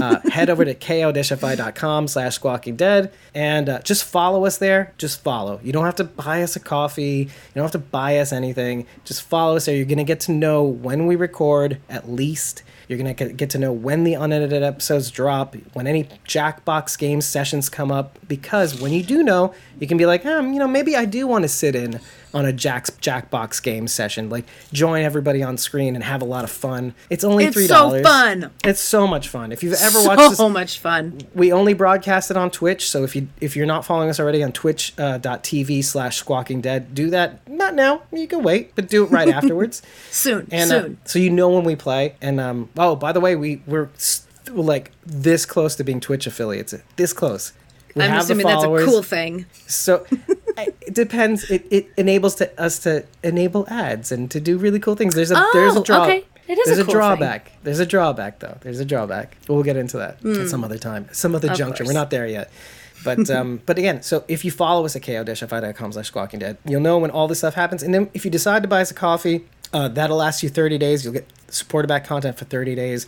Uh, head over to ko-fi.com slash squawking dead and uh, just follow us there. Just follow. You don't have to buy us a coffee. You don't have to buy us anything. Just follow us there. You're going to get to know when we record at least. You're going to get to know when the unedited episodes drop, when any Jackbox game sessions come up, because when you do know, you can be like, um, you know, maybe I do want to sit in on a Jack's Jackbox game session, like join everybody on screen and have a lot of fun. It's only It's three so dollars. fun. It's so much fun. If you've ever watched so much fun. we only broadcast it on Twitch, so if you if you're not following us already on twitch.tv slash squawking dead, do that. Not now, you can wait, but do it right afterwards. Soon, And uh, soon. so you know when we play. And um, oh, by the way, we we're s- like this close to being Twitch affiliates. This close. We I'm assuming that's a cool thing. So it depends. It, it enables to, us to enable ads and to do really cool things. There's a there's a Oh, draw. okay. It is there's a a, cool drawback. There's a drawback though. There's a drawback. We'll get into that at some other time, some other. Of juncture. course. We're not there yet. But um, but again, so if you follow us at ko-fi.com slash squawking dead, you'll know when all this stuff happens. And then if you decide to buy us a coffee, uh, that'll last you 30 days. You'll get supported back content for 30 days.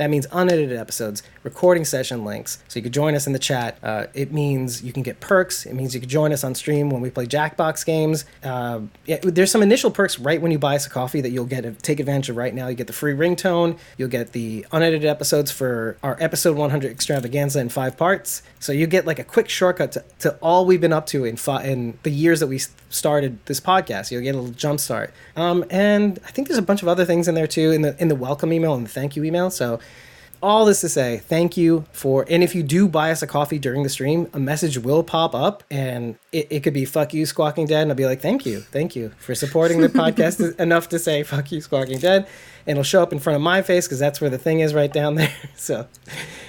That means unedited episodes, recording session links, so you can join us in the chat. Uh, it means you can get perks. It means you can join us on stream when we play Jackbox games. Uh, yeah, there's some initial perks right when you buy us a coffee that you'll get to take advantage of right now. You get the free ringtone. You'll get the unedited episodes for our episode 100 extravaganza in five parts. So you get like a quick shortcut to, to all we've been up to in fi- in the years that we started this podcast. You'll get a little jump start. Um, and I think there's a bunch of other things in there too in the in the welcome email and the thank you email. So all this to say, thank you for, and if you do buy us a coffee during the stream, a message will pop up and it, it could be fuck you, Squawking Dead. And I'll be like, thank you, thank you for supporting the podcast enough to say fuck you, Squawking Dead. And it'll show up in front of my face because that's where the thing is right down there. So,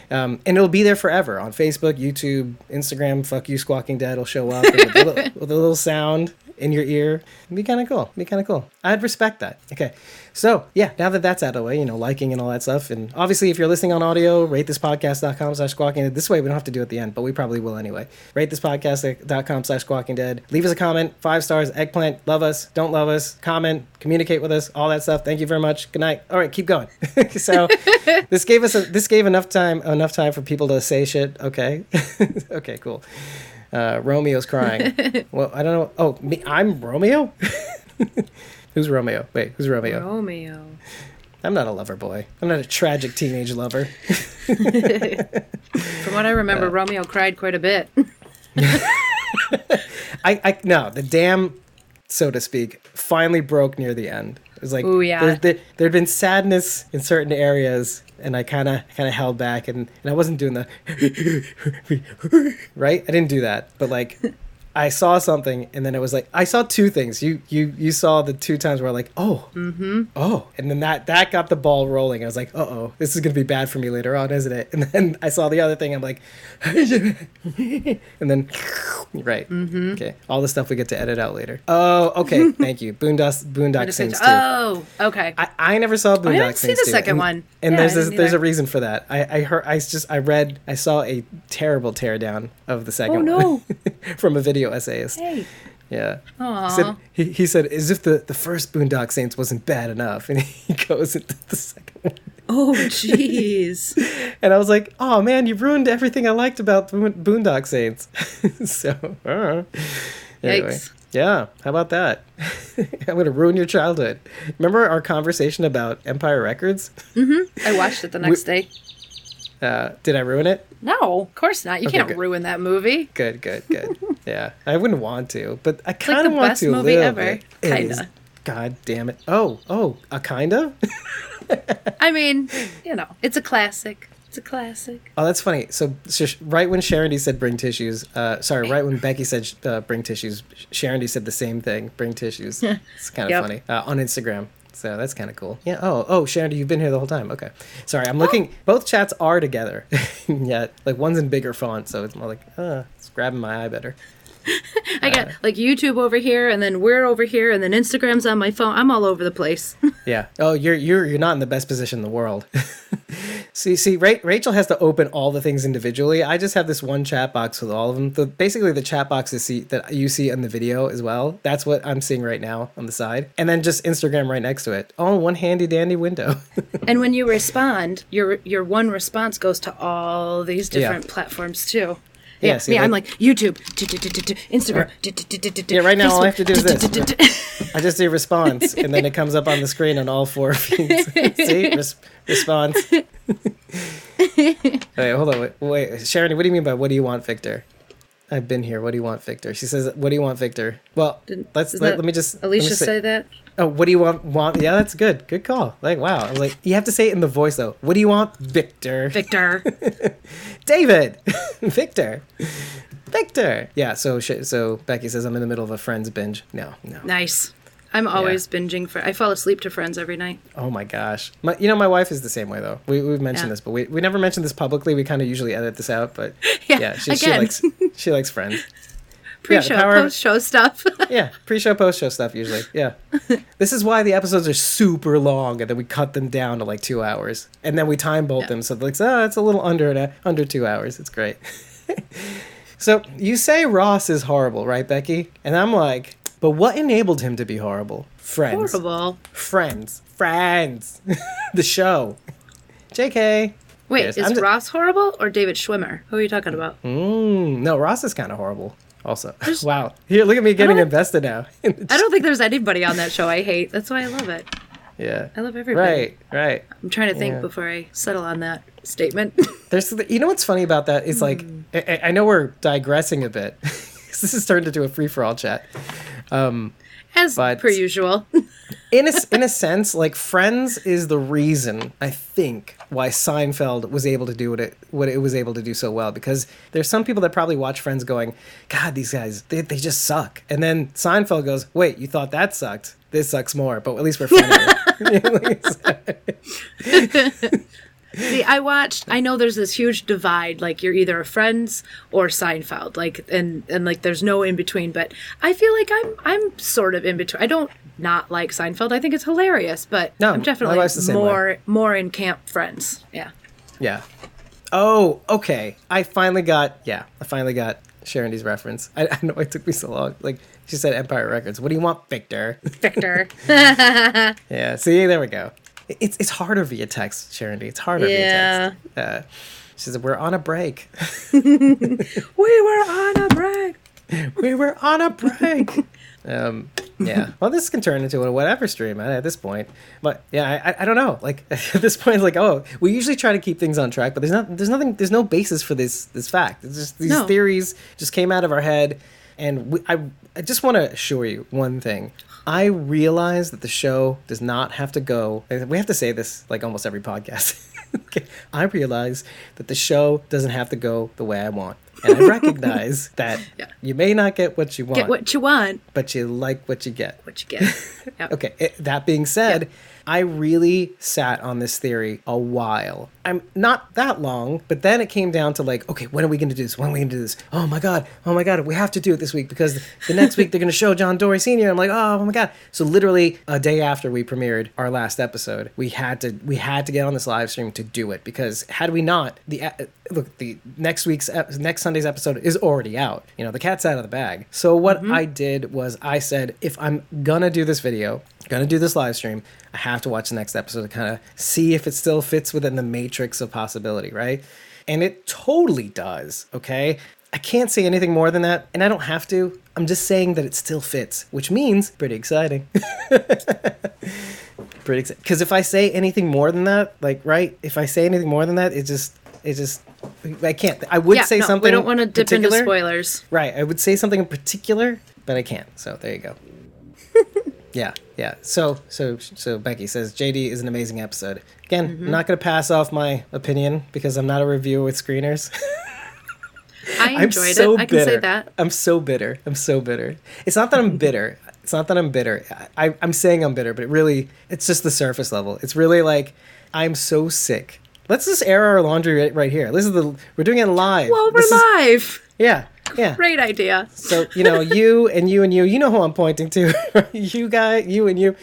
um, and it'll be there forever on Facebook, YouTube, Instagram, fuck you, Squawking Dead will show up with, a little, with a little sound in your ear. It'd be kind of cool. It'd be kind of cool. I'd respect that. Okay. So, yeah, now that that's out of the way, you know, liking and all that stuff. And obviously, if you're listening on audio, rate this podcast.com slash squawking dead. This way, we don't have to do it at the end, but we probably will anyway. Rate this podcast.com slash squawking dead. Leave us a comment. Five stars. Eggplant. Love us. Don't love us. Comment. Communicate with us. All that stuff. Thank you very much. Good night. All right, keep going. so, this gave us a, this gave enough time enough time for people to say shit. Okay. okay, cool. Uh, Romeo's crying. well, I don't know. Oh, me, I'm Romeo. Who's Romeo? Wait, who's Romeo? Romeo. I'm not a lover boy. I'm not a tragic teenage lover. From what I remember, uh, Romeo cried quite a bit. I, I no, the dam, so to speak, finally broke near the end. It was like Ooh, yeah. there, there'd been sadness in certain areas, and I kind of kind of held back, and, and I wasn't doing the right. I didn't do that, but like. I saw something, and then it was like I saw two things. You you you saw the two times where I like, oh, mm-hmm. oh, and then that that got the ball rolling. I was like, uh oh, this is gonna be bad for me later on, isn't it? And then I saw the other thing. I'm like, and then right, mm-hmm. okay, all the stuff we get to edit out later. Oh, okay, thank you. Boondock Boondock Saints. Oh, okay. I, I never saw Boondock didn't see the second and- one. And Yeah, there's I this, there's a reason for that. I, I heard I just I read I saw a terrible teardown of the second Oh, no. one from a video essayist. hey. Yeah. Aw. He said he, he said as if the, the first Boondock Saints wasn't bad enough, and he goes into the second one. Oh, jeez. And I was like, oh man, you ruined everything I liked about Boon- Boondock Saints. so, uh, anyway. Yikes. Yeah, how about that? I'm going to ruin your childhood. Remember our conversation about Empire Records? Mm-hmm. I watched it the next day. Uh, did I ruin it? No, of course not. You Okay, can't good. ruin that movie. Good, good, good. Yeah, I wouldn't want to, but I kind of want to. movie ever. It Kinda. is. God damn it! Oh, oh, a kinda. I mean, you know, it's a classic. It's a classic. Oh, that's funny. So, so right when Sharon D said bring tissues, uh, sorry, right when Becky said uh, bring tissues, Sharon D said the same thing, bring tissues. It's kind of Yep. funny uh, on Instagram. So that's kind of cool. Yeah. Oh, oh, Sharon D, you've been here the whole time. Okay. Sorry, I'm looking. Both chats are together. Yet, like one's in bigger font, so it's more like, uh, it's grabbing my eye better. I got like YouTube over here, and then we're over here, and then Instagram's on my phone. I'm all over the place. Yeah. Oh, you're you're you're not in the best position in the world. See, see, Ra- Rachel has to open all the things individually. I just have this one chat box with all of them. The basically the chat box is see that you see in the video as well. That's what I'm seeing right now on the side, and then just Instagram right next to it. Oh, one handy dandy window. and when you respond, your your one response goes to all these different platforms too. Yeah, see. I'm like- like YouTube, Instagram, Yeah, right now all I have to do is this. I just do response, and then it comes up on the screen on all four feeds. see, Res- response. wait, hold on. Wait, wait, Sharon, what do you mean by what do you want, Victor? I've been here. What do you want, Victor? She says, "What do you want, Victor?" Well, let's let, let me just let me Alicia say that. Oh, what do you want? Want? Yeah, that's good. Good call. Like, wow. I was like, you have to say it in the voice though. What do you want, Victor? Victor. David, Victor, Victor. Yeah. So, so Becky says I'm in the middle of a Friends binge. No, no. nice. I'm always binging for. I fall asleep to Friends every night. Oh my gosh. My, you know, my wife is the same way though. We we've mentioned Yeah. this, but we we never mentioned this publicly. We kind of usually edit this out, but Yeah, yeah, she, she likes she likes Friends. Pre-show, post-show stuff. Yeah, pre-show, post-show stuff usually. Yeah, this is why the episodes are super long, and then we cut them down to like two hours, and then we time bolt them so like, oh, ah, it's a little under an, under two hours. It's great. so you say Ross is horrible, right, Becky? And I'm like, but what enabled him to be horrible? Friends, Horrible. friends, friends, the show. Jk. Wait, Yes, is I'm Ross horrible or David Schwimmer? Who are you talking about? Mm, no, Ross is kind of horrible. Also, wow. Here, look at me getting invested now. I don't think there's anybody on that show I hate. That's why I love it. yeah. I love everybody. Right, right. I'm trying to think Yeah. before I settle on that statement. There's, you know what's funny about that is like, Hmm. I, I know we're digressing a bit. this has turned into a free for all chat. Um, As But- per usual. In a, in a sense, like Friends is the reason I think why Seinfeld was able to do what it what it was able to do so well because there's some people that probably watch Friends going, God, these guys they, they just suck, and then Seinfeld goes, Wait, you thought that sucked? This sucks more, but at least we're funnier. See, I watched. I know there's this huge divide. Like you're either a Friends or Seinfeld. Like and and like there's no in between. But I feel like I'm I'm sort of in between. I don't not like Seinfeld. I think it's hilarious. But No, I'm definitely wife's the same way. more more in camp Friends. Yeah. Yeah. Oh, okay. I finally got. Yeah, I finally got Sharon D's reference. I, I know it took me so long. Like she said, Empire Records. What do you want, Victor? Victor. yeah. See, there we go. It's it's harder via text, Sharon It's harder Yeah. via text. Uh, she said, "We're on a break. we were on a break. we were on a break." um. Yeah. Well, this can turn into a whatever stream at, at this point. But yeah, I, I, don't know. Like at this point, it's like, oh, we usually try to keep things on track, but there's not there's nothing there's no basis for this this fact. It's just these No. theories just came out of our head, and we, I I just want to assure you one thing. I realize that the show does not have to go. We have to say this like almost every podcast. okay. I realize that the show doesn't have to go the way I want. And I recognize that Yeah. you may not get what you want, Get what you want. but you like what you get. What you get. Yep. Okay, it, that being said, I really sat on this theory a while. I'm not that long, but then it came down to like, okay, when are we going to do this? When are we going to do this? Oh my god, oh my god, we have to do it this week because the next week they're going to show John Dorie Senior. I'm like, oh, my god. So literally a day after we premiered our last episode, we had to we had to get on this live stream to do it because had we not, the uh, look the next week's ep- next Sunday's episode is already out. You know, the cat's out of the bag. So what I did was I said, if I'm gonna do this video, gonna do this live stream, I have to watch the next episode to kind of see if it still fits within the matrix of possibility, right? And it totally does, okay? I can't say anything more than that, and I don't have to. I'm just saying that it still fits, which means pretty exciting. pretty exciting. Because if I say anything more than that, like, right? If I say anything more than that, it just, it just, I can't. I would yeah, say no, something. we don't want to dip into spoilers. Right. I would say something in particular, but I can't. So there you go. Yeah, yeah. So, so, so Becky says JD is an amazing episode. Again, I'm not going to pass off my opinion because I'm not a reviewer with screeners. I I'm enjoyed so it. I can bitter. say that. I'm so bitter. I'm so bitter. It's not that I'm bitter. It's not that I'm bitter. I, I'm saying I'm bitter, but it really, it's just the surface level. It's really like I'm so sick. Let's just air our laundry right, right here. This is the we're doing it live. Well, we're This is- live. yeah, yeah. Great idea. So you know, you and you and you, you know who I'm pointing to. you guy, you and you.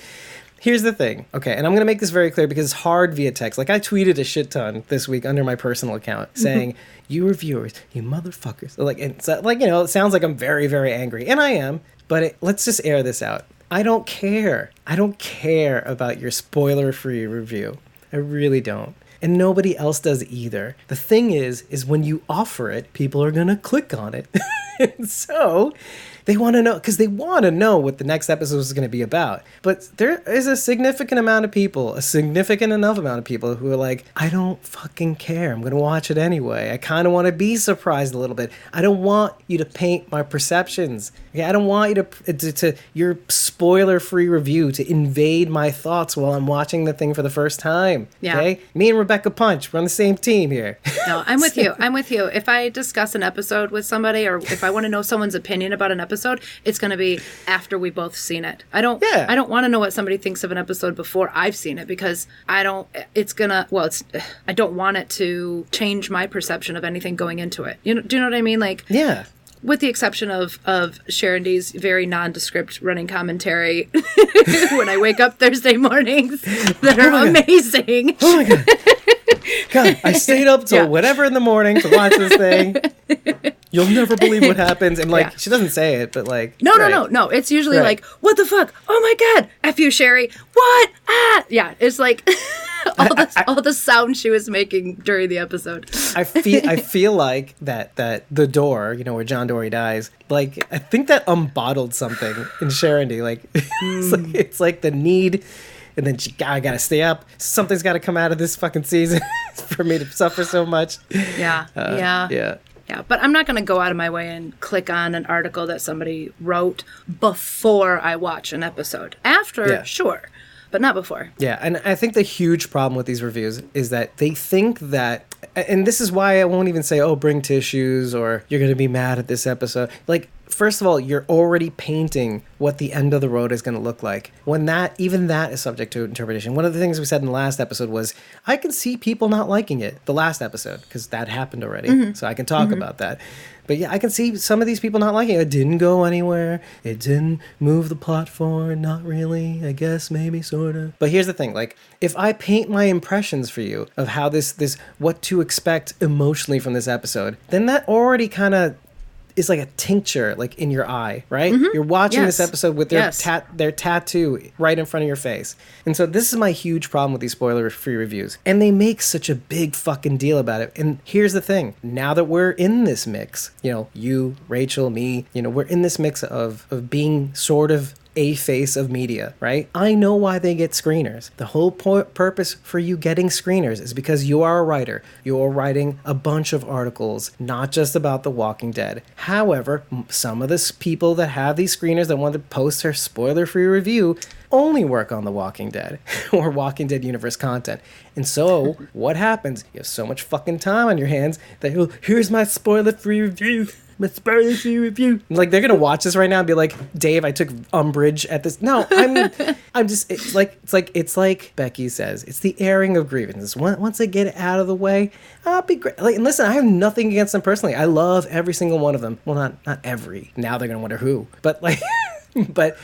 Here's the thing, okay, and I'm gonna make this very clear because it's hard via text. Like I tweeted a shit ton this week under my personal account mm-hmm. saying, "You reviewers, you motherfuckers!" Like, and so, like you know, it sounds like I'm very, very angry, and I am. But it, let's just air this out. I don't care. I don't care about your spoiler-free review. I really don't. And nobody else does either. The thing is, is when you offer it, people are gonna click on it. so they want to know because they want to know what the next episode is going to be about. But there is a significant amount of people, a significant enough amount of people who are like, I don't fucking care. I'm going to watch it anyway. I kind of want to be surprised a little bit. I don't want you to paint my perceptions. Okay, I don't want you to to, to your spoiler-free review to invade my thoughts while I'm watching the thing for the first time. Yeah. Okay, me and Rebecca Punch, we're on the same team here. No, I'm with you. I'm with you. If I discuss an episode with somebody or if I want to know someone's opinion about an episode, it's going to be after we both seen it. I don't Yeah. I don't want to know what somebody thinks of an episode before I've seen it because I don't it's going to well, it's I don't want it to change my perception of anything going into it. You know, do you know what I mean? Like yeah. with the exception of of Sharon D's very nondescript running commentary when I wake up Thursday mornings that oh are amazing. Oh my god. God, I stayed up till Yeah. whatever in the morning to watch this thing. You'll never believe what happens. And like Yeah. she doesn't say it, but like No, right. no, no, no. It's usually Right. like, what the fuck? Oh my god! F you, Sherry. What? Ah! Yeah, it's like all the all the sound she was making during the episode. I feel I feel like that that the door, you know, where John Dorie dies, like I think that unbottled something in Sharon D. Like it's like it's like the need and then I gotta stay up. Something's gotta come out of this fucking season for me to suffer so much. Yeah, Uh, yeah, Yeah. yeah. But I'm not going to go out of my way and click on an article that somebody wrote before I watch an episode. After, Yeah. sure, but not before. Yeah, and I think the huge problem with these reviews is that they think that, and this is why I won't even say, oh, bring tissues or you're going to be mad at this episode. Like, first of all, you're already painting what the end of the road is going to look like. When that, even that is subject to interpretation. One of the things we said in the last episode was, I can see people not liking it, the last episode, because that happened already. Mm-hmm. So I can talk mm-hmm. about that. But yeah, I can see some of these people not liking it. It didn't go anywhere. It didn't move the plot forward. Not really. I guess maybe sort of. But here's the thing: like, if I paint my impressions for you of how this this what to expect emotionally from this episode, then that already kind of is like a tincture like in your eye, right? You're watching this Mm-hmm. Episode with their Yes. tat their tattoo right in front of your face. And so this is my huge problem with these spoiler free reviews. And they make such a big fucking deal about it. And here's the thing. Now that we're in this mix, you know, you, Rachel, me, you know, we're in this mix of of being sort of a face of media, right? I know why they get screeners. The whole po- purpose for you getting screeners is because you are a writer. You're writing a bunch of articles, not just about The Walking Dead. However, some of the people that have these screeners that want to post their spoiler free review only work on The Walking Dead or Walking Dead universe content. And so, what happens? You have so much fucking time on your hands that, here's my spoiler free review. Free review. Like they're gonna watch this right now and be like, "Dave, I took umbrage at this." No, I'm, I'm just. It's like it's like it's like Becky says. It's the airing of grievances. Once once I get it out of the way, I'll be great. Like, and listen, I have nothing against them personally. I love every single one of them. Well, not not every. Now they're gonna wonder who, but like, but.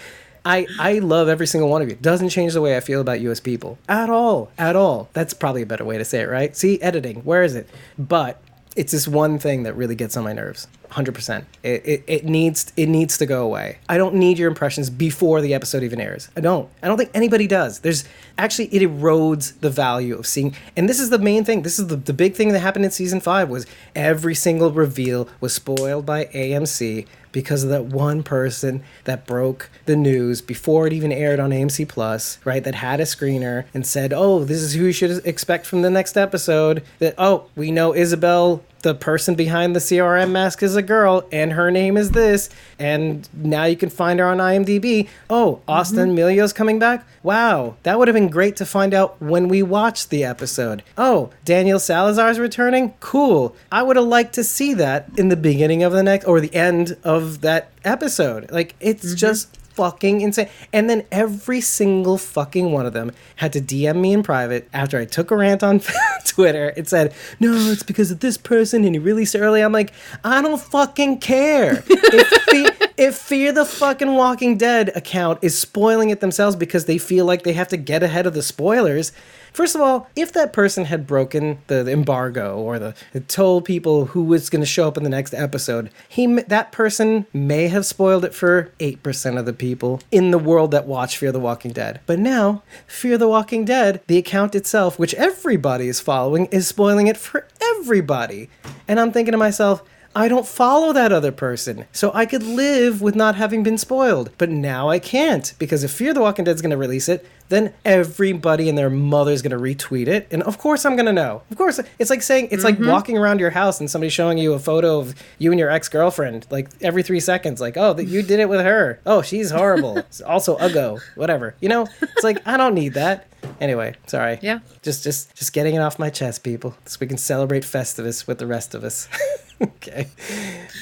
I, I love every single one of you. Doesn't change the way I feel about you as people at all. At all. That's probably a better way to say it, right? See, editing. Where is it? But it's this one thing that really gets on my nerves 100% it, it, it needs it needs to go away. I don't need your impressions before the episode even airs. I don't. I don't think anybody does. There's actually it erodes the value of seeing and this is the main thing. This is the, the big thing that happened in season five was every single reveal was spoiled by amc because of that one person that broke the news before it even aired on AMC Plus, right? That had a screener and said, "Oh, this is who you should expect from the next episode." That oh, we know Isabel the person behind the CRM mask is a girl and her name is this and now you can find her on IMDb. Oh, Austin mm Milio's coming back? Wow, that would have been great to find out when we watched the episode. Oh, Daniel Salazar's returning? Cool. I would have liked to see that in the beginning of the next or the end of that episode. Like it's just fucking insane. And then every single fucking one of them had to DM me in private after I took a rant on Twitter. It said, "No, it's because of this person and he released early." I'm like, I don't fucking care. if, fe- if Fear the fucking Walking Dead account is spoiling it themselves because they feel like they have to get ahead of the spoilers, First of all, if that person had broken the, the embargo or the told people who was going to show up in the next episode, he that person may have spoiled it for eight percent of the people in the world that watch Fear the Walking Dead. But now, Fear the Walking Dead, the account itself, which everybody is following, is spoiling it for everybody. And I'm thinking to myself, I don't follow that other person. So I could live with not having been spoiled. But now I can't because if Fear the Walking Dead is going to release it, then everybody and their mother's going to retweet it. And of course I'm going to know. Of course. It's like saying, it's mm-hmm. like walking around your house and somebody showing you a photo of you and your ex girlfriend, like every three seconds, like, oh, you did it with her. Oh, she's horrible. also, Uggo, whatever. You know, it's like, I don't need that. Anyway, sorry. Yeah. Just, just, just getting it off my chest, people, so we can celebrate Festivus with the rest of us. okay.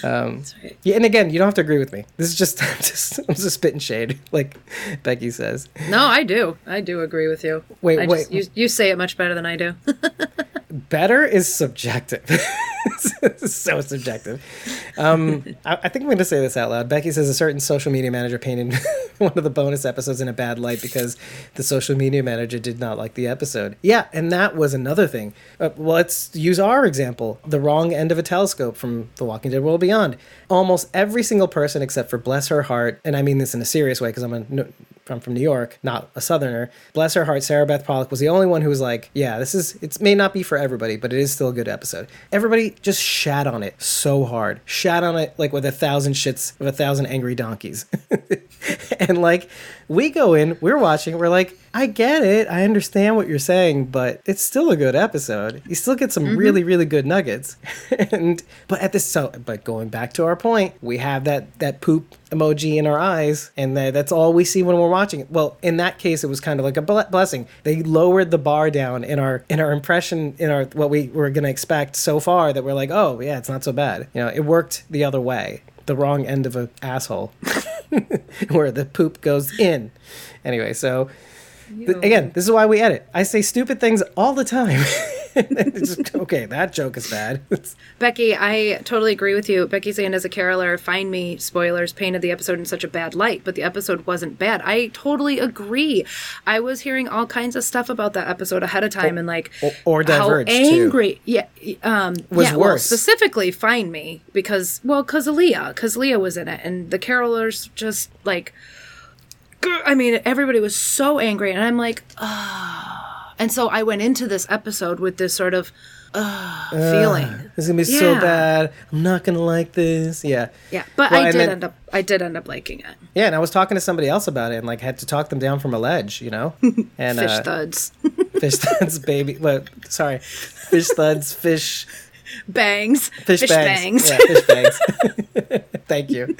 Um, right. Yeah, and again, you don't have to agree with me. This is just, I'm just, I'm just spitting shade, like Becky says. No, I do. I do agree with you. Wait, I wait. Just, you, you say it much better than I do. Better is subjective. so subjective. Um, I, I, think I'm going to say this out loud. Becky says a certain social media manager painted one of the bonus episodes in a bad light because the social media manager did not like the episode. Yeah, and that was another thing. Uh, well, let's use our example the wrong end of a telescope from The Walking Dead World Beyond. Almost every single person, except for Bless Her Heart, and I mean this in a serious way because I'm a from from New York, not a Southerner. Bless her heart, Sarah Beth Pollock was the only one who was like, "Yeah, this is it may not be for everybody, but it is still a good episode." Everybody just shat on it so hard, shat on it like with a thousand shits of a thousand angry donkeys, and like we go in, we're watching, we're like, I get it, I understand what you're saying, but it's still a good episode. You still get some mm-hmm. really, really good nuggets. and but at this so but going back to our point, we have that that poop emoji in our eyes, and that, that's all we see when we're watching it. Well, in that case, it was kind of like a blessing. They lowered the bar down in our in our impression in our what we were gonna expect so far that we're like, oh yeah, it's not so bad. You know, it worked the other way the wrong end of an asshole where the poop goes in. Anyway, so th- again, this is why we edit. I say stupid things all the time. just, okay, that joke is bad. Becky, I totally agree with you. Becky saying as a caroler, find me spoilers painted the episode in such a bad light, but the episode wasn't bad. I totally agree. I was hearing all kinds of stuff about that episode ahead of time, or, and like or, or Diverge how angry. Too. Yeah, um, was yeah, worse. Well, specifically, find me because well, because Leah, because Leah was in it, and the carolers just like. I mean, everybody was so angry, and I'm like, ah. Oh and so I went into this episode with this sort of uh, feeling. It's gonna be yeah. so bad. I'm not gonna like this. Yeah. Yeah, but well, I did then, end up. I did end up liking it. Yeah, and I was talking to somebody else about it, and like had to talk them down from a ledge, you know. And fish uh, thuds. fish thuds, baby. What? Sorry, fish thuds, fish bangs. Fish, fish bangs. bangs. Yeah, fish bangs. Thank you.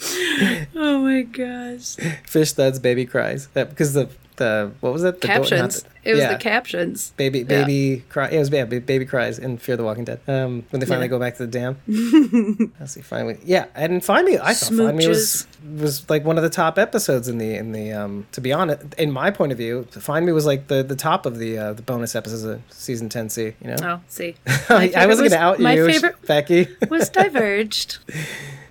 Oh my gosh. Fish thuds, baby cries. That because the the what was it? The captions. It was yeah. the captions. Baby, baby yeah. cry. It was yeah, baby cries in Fear the Walking Dead. Um, when they finally yeah. go back to the dam. Let's see. Finally, yeah, and finally, I thought finally was was like one of the top episodes in the in the. Um, to be honest, in my point of view, Find Me was like the the top of the uh, the bonus episodes of season ten C. You know. Oh, see. I wasn't was, gonna out you, my favorite Becky. was Diverged.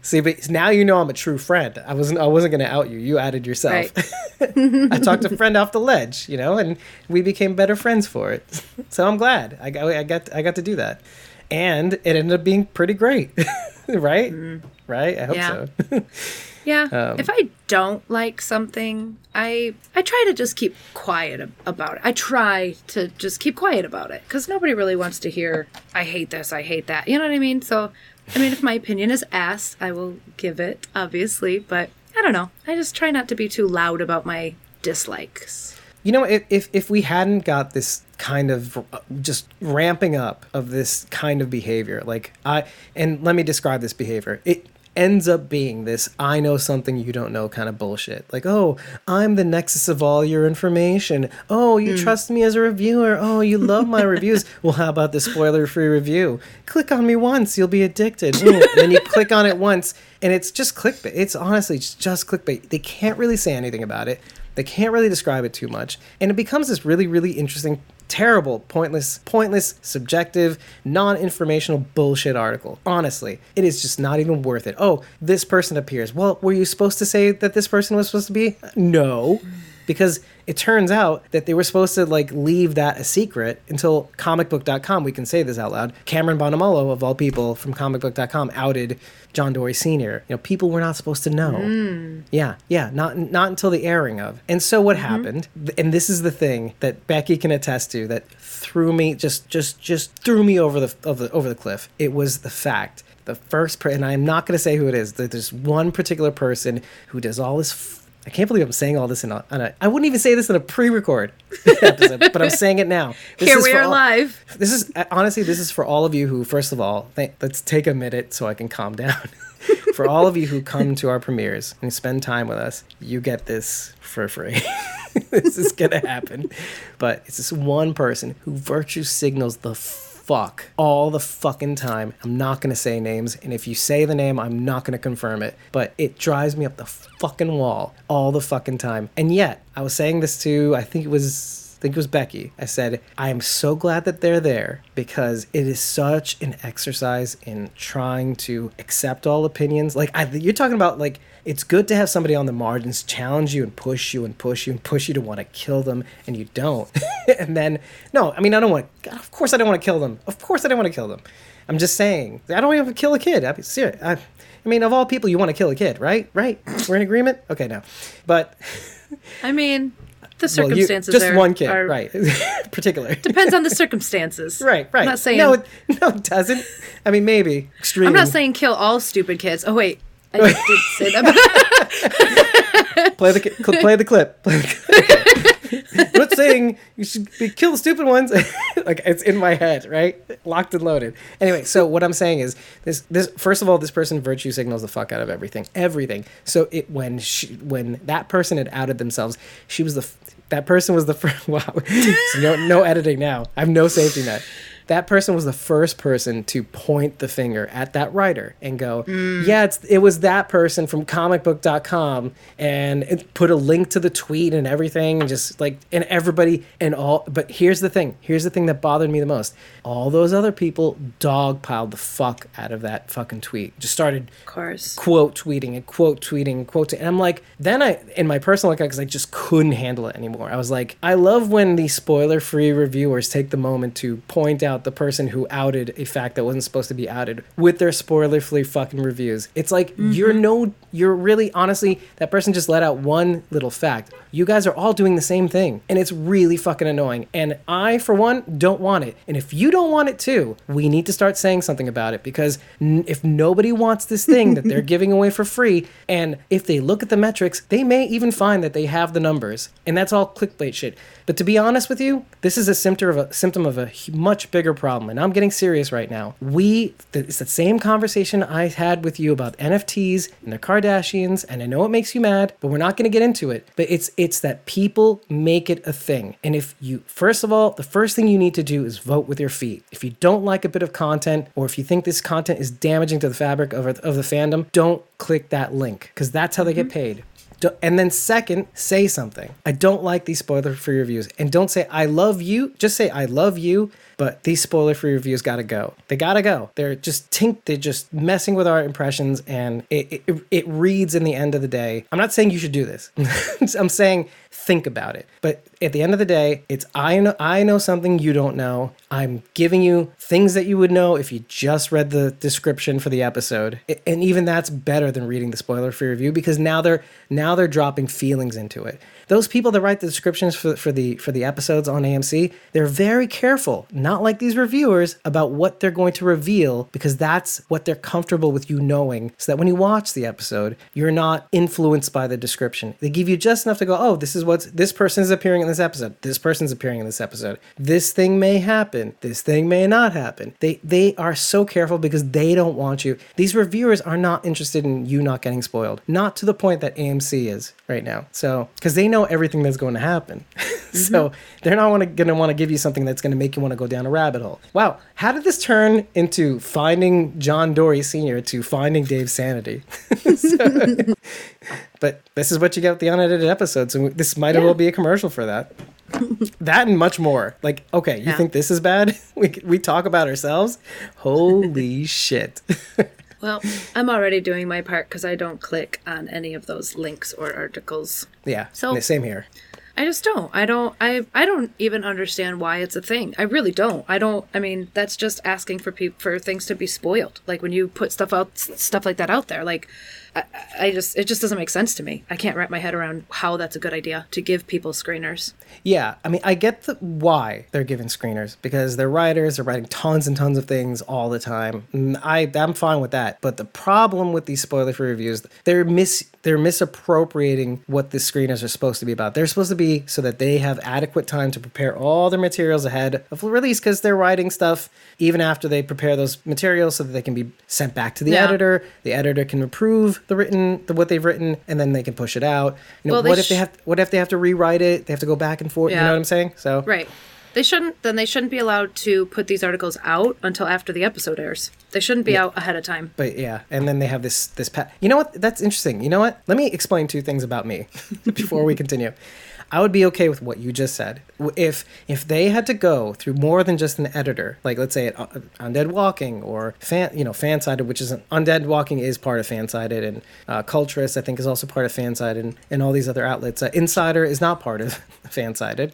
See, but now you know I'm a true friend. I wasn't. I wasn't going to out you. You added yourself. Right. I talked a friend off the ledge, you know, and we became better friends for it. So I'm glad I got. I got. I got to do that, and it ended up being pretty great. right. Mm. Right. I hope yeah. so. yeah. Um, if I don't like something, I I try to just keep quiet about it. I try to just keep quiet about it because nobody really wants to hear I hate this. I hate that. You know what I mean? So I mean, if my opinion is asked, I will give it, obviously, but I don't know. I just try not to be too loud about my dislikes. You know, if, if if we hadn't got this kind of uh, just ramping up of this kind of behavior, like I and let me describe this behavior. It ends up being this I know something you don't know kind of bullshit. Like, oh, I'm the nexus of all your information. Oh, you hmm. trust me as a reviewer. Oh, you love my reviews. Well, how about the spoiler free review? Click on me once, you'll be addicted. Ooh, and then you click on it once, and it's just clickbait. It's honestly just clickbait. They can't really say anything about it. They can't really describe it too much. And it becomes this really, really interesting, terrible, pointless, pointless, subjective, non informational bullshit article. Honestly, it is just not even worth it. Oh, this person appears. Well, were you supposed to say that this person was supposed to be? No. Because it turns out that they were supposed to like leave that a secret until comicbook.com. We can say this out loud. Cameron Bonomolo, of all people from comicbook.com, outed John Dorie Sr. You know, people were not supposed to know. Hmm. Yeah, yeah, not not until the airing of. And so what mm-hmm. happened? And this is the thing that Becky can attest to that threw me just just just threw me over the over the, over the cliff. It was the fact the first per- and I'm not going to say who it is. That there's one particular person who does all this. I can't believe I'm saying all this in a, on a. I wouldn't even say this in a pre-record episode, but I'm saying it now. This Here is we are all- live. this is uh, honestly, this is for all of you who, first of all, th- let's take a minute so I can calm down. for all of you who come to our premieres and spend time with us, you get this for free. this is gonna happen, but it's this one person who virtue signals the fuck all the fucking time. I'm not gonna say names, and if you say the name, I'm not gonna confirm it. But it drives me up the fucking wall all the fucking time. And yet, I was saying this to I think it was think it was Becky. I said, I am so glad that they're there because it is such an exercise in trying to accept all opinions. Like, I, you're talking about, like, it's good to have somebody on the margins challenge you and push you and push you and push you to want to kill them, and you don't. and then, no, I mean, I don't want to, of course, I don't want to kill them. Of course, I don't want to kill them. I'm just saying, I don't even kill a kid. I mean, serious. I, I mean, of all people, you want to kill a kid, right? Right? We're in agreement? Okay, now. But. I mean, the Well, you- circumstances just there one kid, are- right? Particular. Depends on the circumstances. right, right. I'm not saying. no, it, no, it doesn't. I mean, maybe extreme. I'm not saying kill all stupid kids. Oh wait, I did say that. play the cl- play the clip. Play the clip. Not saying you should be, kill the stupid ones. like it's in my head, right? Locked and loaded. Anyway, so what I'm saying is this: this first of all, this person virtue signals the fuck out of everything, everything. So it when she when that person had outed themselves, she was the that person was the first. Wow, so no no editing now. I have no safety net. That person was the first person to point the finger at that writer and go, mm. "Yeah, it's it was that person from comicbook.com and it put a link to the tweet and everything and just like and everybody and all but here's the thing. Here's the thing that bothered me the most. All those other people dogpiled the fuck out of that fucking tweet. Just started of course. quote tweeting and quote tweeting and quote and I'm like then I in my personal account because I just couldn't handle it anymore. I was like I love when the spoiler free reviewers take the moment to point out the person who outed a fact that wasn't supposed to be outed with their spoiler free fucking reviews. It's like you're mm-hmm. no you're really honestly that person just let out one little fact. You guys are all doing the same thing and it's really fucking annoying. And I for one don't want it. And if you don't want it too, we need to start saying something about it because n- if nobody wants this thing that they're giving away for free and if they look at the metrics, they may even find that they have the numbers. And that's all clickbait shit. But to be honest with you, this is a symptom of a symptom of a much bigger problem. And I'm getting serious right now. We it's the same conversation I had with you about NFTs and the Kardashians, and I know it makes you mad, but we're not going to get into it. But it's it's that people make it a thing. And if you first of all, the first thing you need to do is vote with your feet. If you don't like a bit of content or if you think this content is damaging to the fabric of, of the fandom, don't click that link because that's how they get mm-hmm. paid. And then second, say something. I don't like these spoiler free reviews. And don't say I love you. Just say I love you, but these spoiler free reviews gotta go. They gotta go. They're just tink they're just messing with our impressions and it, it it reads in the end of the day. I'm not saying you should do this. I'm saying think about it. But at the end of the day, it's I know I know something you don't know. I'm giving you things that you would know if you just read the description for the episode. And even that's better than reading the spoiler free review because now they're now they're dropping feelings into it. Those people that write the descriptions for, for the for the episodes on AMC, they're very careful not like these reviewers about what they're going to reveal because that's what they're comfortable with you knowing so that when you watch the episode, you're not influenced by the description. They give you just enough to go, oh, this is what's this person is appearing in this episode. This person's appearing in this episode. This thing may happen. This thing may not happen. They they are so careful because they don't want you. These reviewers are not interested in you not getting spoiled. Not to the point that AMC is right now. So because they know everything that's going to happen. so mm-hmm. they're not wanna, gonna want to give you something that's going to make you want to go down a rabbit hole. Wow, how did this turn into finding John Dorie Sr. to finding Dave Sanity? So- but this is what you get with the unedited episodes, So this might as Yeah. well be a commercial for that. that and much more. Like, okay, you Yeah. think this is bad? We we talk about ourselves. Holy shit! Well, I'm already doing my part because I don't click on any of those links or articles. yeah. So- same here. I just don't. I don't. I. I don't even understand why it's a thing. I really don't. I don't. I mean, that's just asking for people for things to be spoiled. Like when you put stuff out, stuff like that out there. Like, I, I just. It just doesn't make sense to me. I can't wrap my head around how that's a good idea to give people screeners. Yeah, I mean, I get the why they're given screeners because they're writers, they're writing tons and tons of things all the time. Mm, I I'm fine with that. But the problem with these spoiler-free reviews, they're mis they're misappropriating what the screeners are supposed to be about. They're supposed to be so that they have adequate time to prepare all their materials ahead of release because they're writing stuff even after they prepare those materials so that they can be sent back to the Yeah. editor. The editor can approve the written the what they've written and then they can push it out. You know, Well, what if they have what if they have to rewrite it? They have to go back and forth. You know what I'm saying? So Right. They shouldn't. Then they shouldn't be allowed to put these articles out until after the episode airs. They shouldn't be out ahead of time. But yeah, and then they have this this pa- You know what? That's interesting. You know what? Let me explain two things about me before we continue. I would be okay with what you just said if if they had to go through more than just an editor, like let's say it, uh, Undead Walking or fan, you know, Fansided, which is an, Undead Walking is part of Fansided, and uh, Culturist I think is also part of Fansided, and, and all these other outlets. Uh, Insider is not part of Fansided.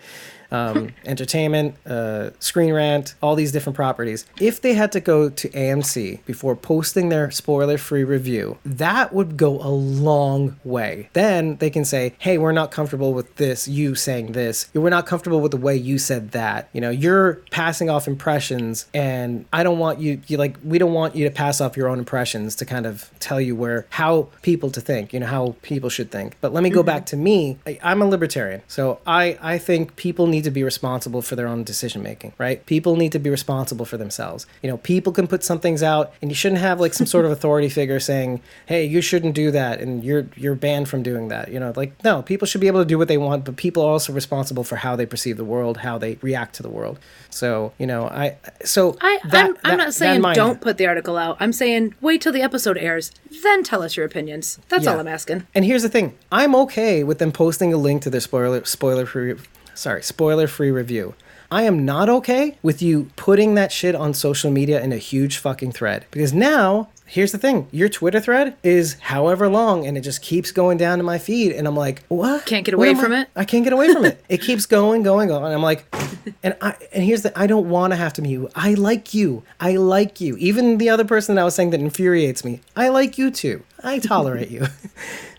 Um, entertainment, uh, Screen Rant, all these different properties. If they had to go to AMC before posting their spoiler free review, that would go a long way. Then they can say, hey, we're not comfortable with this, you saying this. We're not comfortable with the way you said that. You know, you're passing off impressions, and I don't want you, you like, we don't want you to pass off your own impressions to kind of tell you where, how people to think, you know, how people should think. But let me go back to me. I, I'm a libertarian. So I, I think people need to be responsible for their own decision making, right? People need to be responsible for themselves. You know, people can put some things out and you shouldn't have like some sort of authority figure saying, "Hey, you shouldn't do that and you're you're banned from doing that." You know, like no, people should be able to do what they want, but people are also responsible for how they perceive the world, how they react to the world. So, you know, I so I, that- I'm, that- I'm not saying don't put the article out. I'm saying wait till the episode airs, then tell us your opinions. That's all I'm asking. And here's the thing: I'm okay with them posting a link to their spoiler spoiler free, sorry, spoiler free review. I am not okay with you putting that shit on social media in a huge fucking thread because now. Here's the thing: your Twitter thread is however long, and it just keeps going down to my feed, and I'm like, "What? Can't get away am I- from it? I can't get away from it. It keeps going, going, going. And I'm like, and I and here's the I don't want to have to mute you. I like you. I like you. Even the other person that I was saying that infuriates me. I like you too. I tolerate you.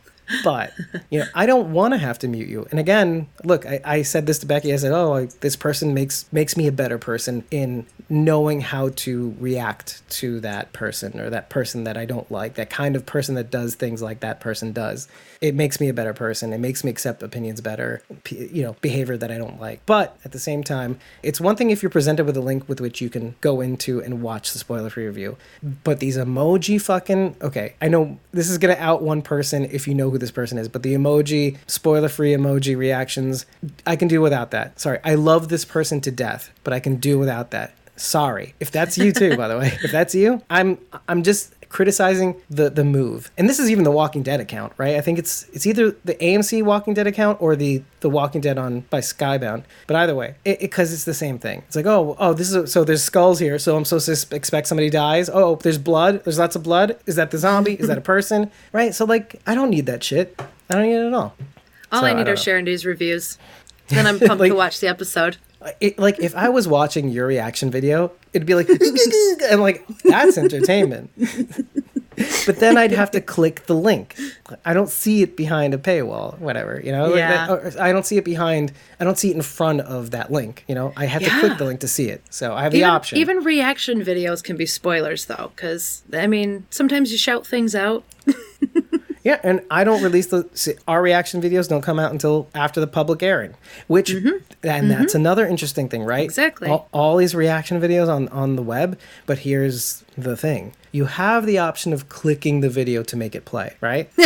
but you know, I don't want to have to mute you. And again, look, I, I said this to Becky. I said, "Oh, I, this person makes makes me a better person in knowing how to react to that person or that person that I don't like. That kind of person that does things like that person does. It makes me a better person. It makes me accept opinions better. You know, behavior that I don't like. But at the same time, it's one thing if you're presented with a link with which you can go into and watch the spoiler-free review. But these emoji fucking okay. I know this is gonna out one person if you know who this person is, but the emoji spoiler-free emoji reactions, I can do without that. Sorry, I love this person to death, but I can do without that. Sorry, if that's you too. by the way, if that's you, I'm I'm just criticizing the the move. And this is even the Walking Dead account, right? I think it's it's either the AMC Walking Dead account or the the Walking Dead on by Skybound. But either way, it because it's the same thing. It's like, oh, oh, this is a, so there's skulls here, so I'm supposed to expect somebody dies. Oh, there's blood. There's lots of blood. Is that the zombie? is that a person? Right? So like, I don't need that shit. I don't need it at all. All So, I I need don't are know. Sharon D's reviews. Then I'm pumped Like- to watch the episode. It, like if I was watching your reaction video, it'd be like, and like that's entertainment. but then I'd have to click the link. I don't see it behind a paywall, whatever, you know. Like Yeah. that- I don't see it behind. I don't see it in front of that link. You know, I have to click the link to see it. So I have the option. even reaction videos can be spoilers, though, because I mean, sometimes you shout things out. Yeah, and I don't release the see, our reaction videos don't come out until after the public airing, which and that's another interesting thing, right? Mm-hmm. Exactly. All, all these reaction videos on on the web, but here's the thing: you have the option of clicking the video to make it play, right?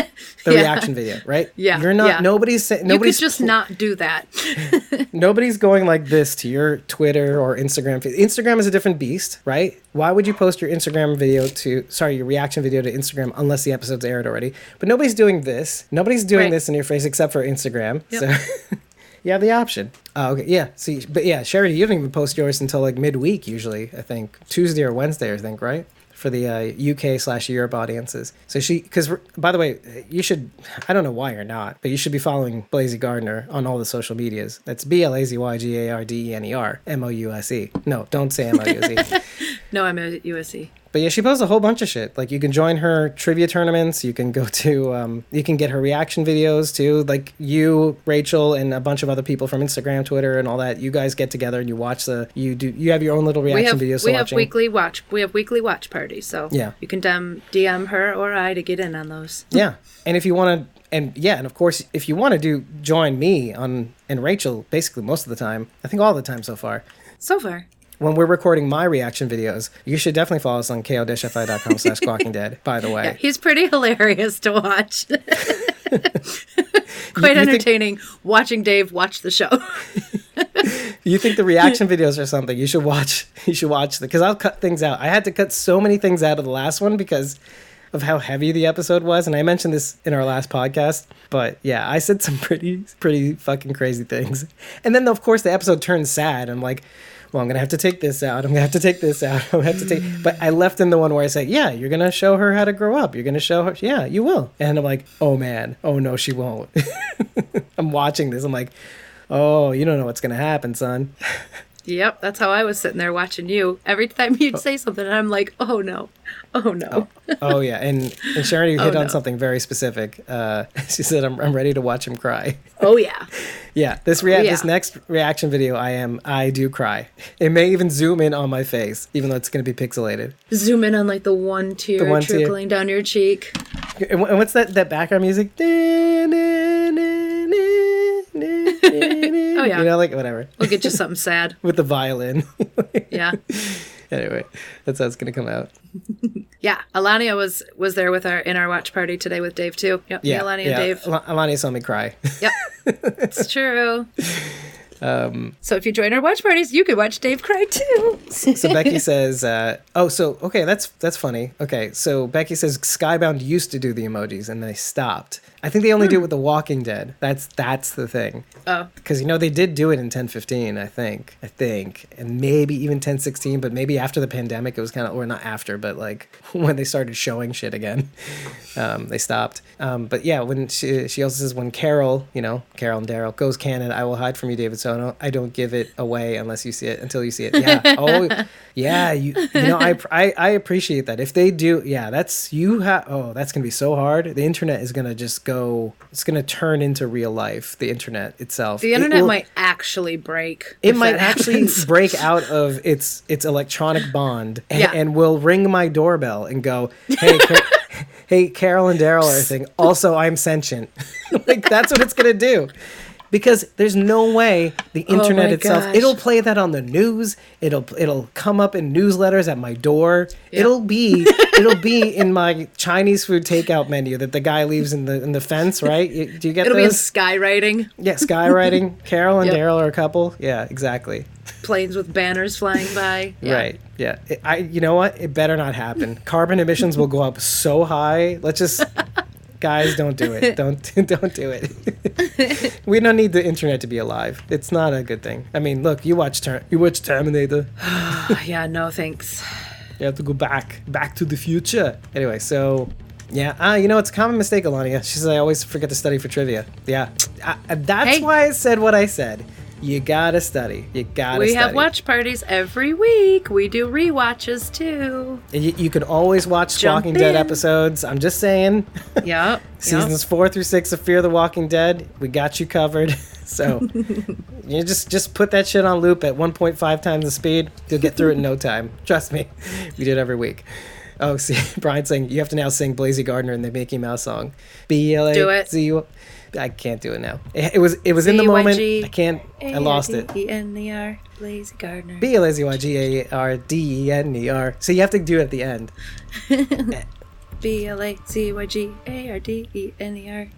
The Yeah. reaction video, right? Yeah, you're not. yeah. Nobody's saying. You could Nobody's just pl- not do that. Nobody's going like this to your Twitter or Instagram. feed. Instagram is a different beast, right? Why would you post your Instagram video to, sorry, your reaction video to Instagram unless the episode's aired already? But nobody's doing this. Nobody's doing Right. this in your face except for Instagram. Yep. So you have the option. Oh, okay. Yeah. See, but yeah, Sherry, you don't even post yours until like midweek usually, I think. Tuesday or Wednesday, I think, right? For the uh, UK slash Europe audiences. So she, because by the way, you should, I don't know why you're not, but you should be following Blazy Gardener on all the social medias. That's B L A Z Y G A R D E N E R M O U S E. No, don't say M O U S E. no, I'm at USC. But yeah, she posts a whole bunch of shit. Like you can join her trivia tournaments. You can go to, um, you can get her reaction videos too. Like you, Rachel, and a bunch of other people from Instagram, Twitter, and all that. You guys get together and you watch the. You do. You have your own little We reaction have videos. we have watching. weekly watch we have weekly watch parties, so Yeah. you can DM, DM her or I to get in on those. Yeah, and if you want to, and yeah, and of course, if you want to do join me on and Rachel, basically most of the time, I think all the time so far. So far, When we're recording my reaction videos, you should definitely follow us on ko-fi.com slash squawking dead, by the way. yeah, he's pretty hilarious to watch. Quite You- you think- entertaining watching Dave watch the show. you think the reaction videos are something you should watch you should watch because i'll cut things out i had to cut so many things out of the last one because of how heavy the episode was and i mentioned this in our last podcast but yeah i said some pretty pretty fucking crazy things and then of course the episode turns sad i'm like well i'm gonna have to take this out. I'm gonna have to take this out. I'm gonna have to take but i left in the one where i say yeah you're gonna show her how to grow up. You're gonna show her yeah you will. And i'm like oh man. Oh no she won't. I'm watching this. I'm like oh you don't know what's gonna happen son yep, that's how I was sitting there watching you. Every time you'd say something, I'm like, oh no, oh no. oh yeah, and and Sharon you Oh, hit on something very specific. Uh, she said, "I'm, I'm ready to watch him cry." Oh yeah. Yeah, this rea- yeah. this next reaction video, I am I do cry. It may even zoom in on my face, even though it's going to be pixelated. Zoom in on like the one tear one tear. trickling down your cheek. And and what's that that background music? Oh yeah. you know, like whatever We'll get you something sad. with the violin. Yeah. anyway, that's how it's going to come out. Yeah. Alania was was there with our in our watch party today with Dave too. Yep. Yeah, Alania yeah. and Dave. Al- Alani saw me cry. Yep. it's true. Um, so if you join our watch parties, you could watch Dave cry too. so Becky says, uh, "Oh, so okay, that's that's funny. Okay, so Becky says Skybound used to do the emojis and they stopped. I think they only do it with The Walking Dead. That's that's the thing. Oh. Because you know they did do it in 1015, I think, I think, and maybe even 1016, but maybe after the pandemic it was kind of, or not after, but like when they started showing shit again, um, they stopped. Um, but yeah, when she she also says when Carol, you know, Carol and Daryl goes canon, I will hide from you, David. So I don't, I don't give it away unless you see it until you see it. Yeah. oh, yeah. You you know I I I appreciate that. If they do, yeah, that's you have. Oh, that's gonna be so hard. The internet is gonna just go. It's gonna turn into real life. The internet itself. The It internet will- might actually break. it might actually break out of its its electronic bond and, Yeah. and will ring my doorbell and go, "Hey, hey, Carol and Daryl are a thing. Also, I'm sentient." like that's what it's gonna do. Because there's no way the oh internet Oh itself. gosh. It'll play that on the news. It'll it'll come up in newsletters at my door. It'll be it'll be in my Chinese food takeout menu that the guy leaves in the in the fence. Right? You- Do you get It'll be in skywriting, yeah, skywriting. Carol and Yep. Daryl are a couple. Yeah, exactly. planes with banners flying by. Yeah. Right. Yeah. It- I. You know what? It better not happen. Carbon emissions will go up so high. Let's just, guys, don't do it. Don't don't do it. we don't need the internet to be alive. It's not a good thing. I mean, look, you watch Ter- you watch Terminator. Yeah, no thanks. You have to go back, back to the future. Anyway, so. Yeah, ah, you know it's a common mistake, Alania. She says I always forget to study for trivia. Yeah, I, that's Hey. why I said what I said. You gotta study. You gotta We study. have watch parties every week. We do rewatches too. You, you can always watch Jump Walking Dead episodes. I'm just saying. Yep. Seasons four through six of Fear the Walking Dead, we got you covered. So you just just put that shit on loop at 1.5 times the speed. You'll get through it in no time. Trust me. We do it every week. Oh, see, Brian's saying you have to now sing Blazy Gardener in the Mickey Mouse song. B L A Do it. Z U. I can't do it now. It, it was it was in the moment. I can't. I lost it. E-N-E-R, Lazy Gardener. B L A Z Y G A R D E N E R. So you have to do it at the end. B L A Z Y G A R D E N E R.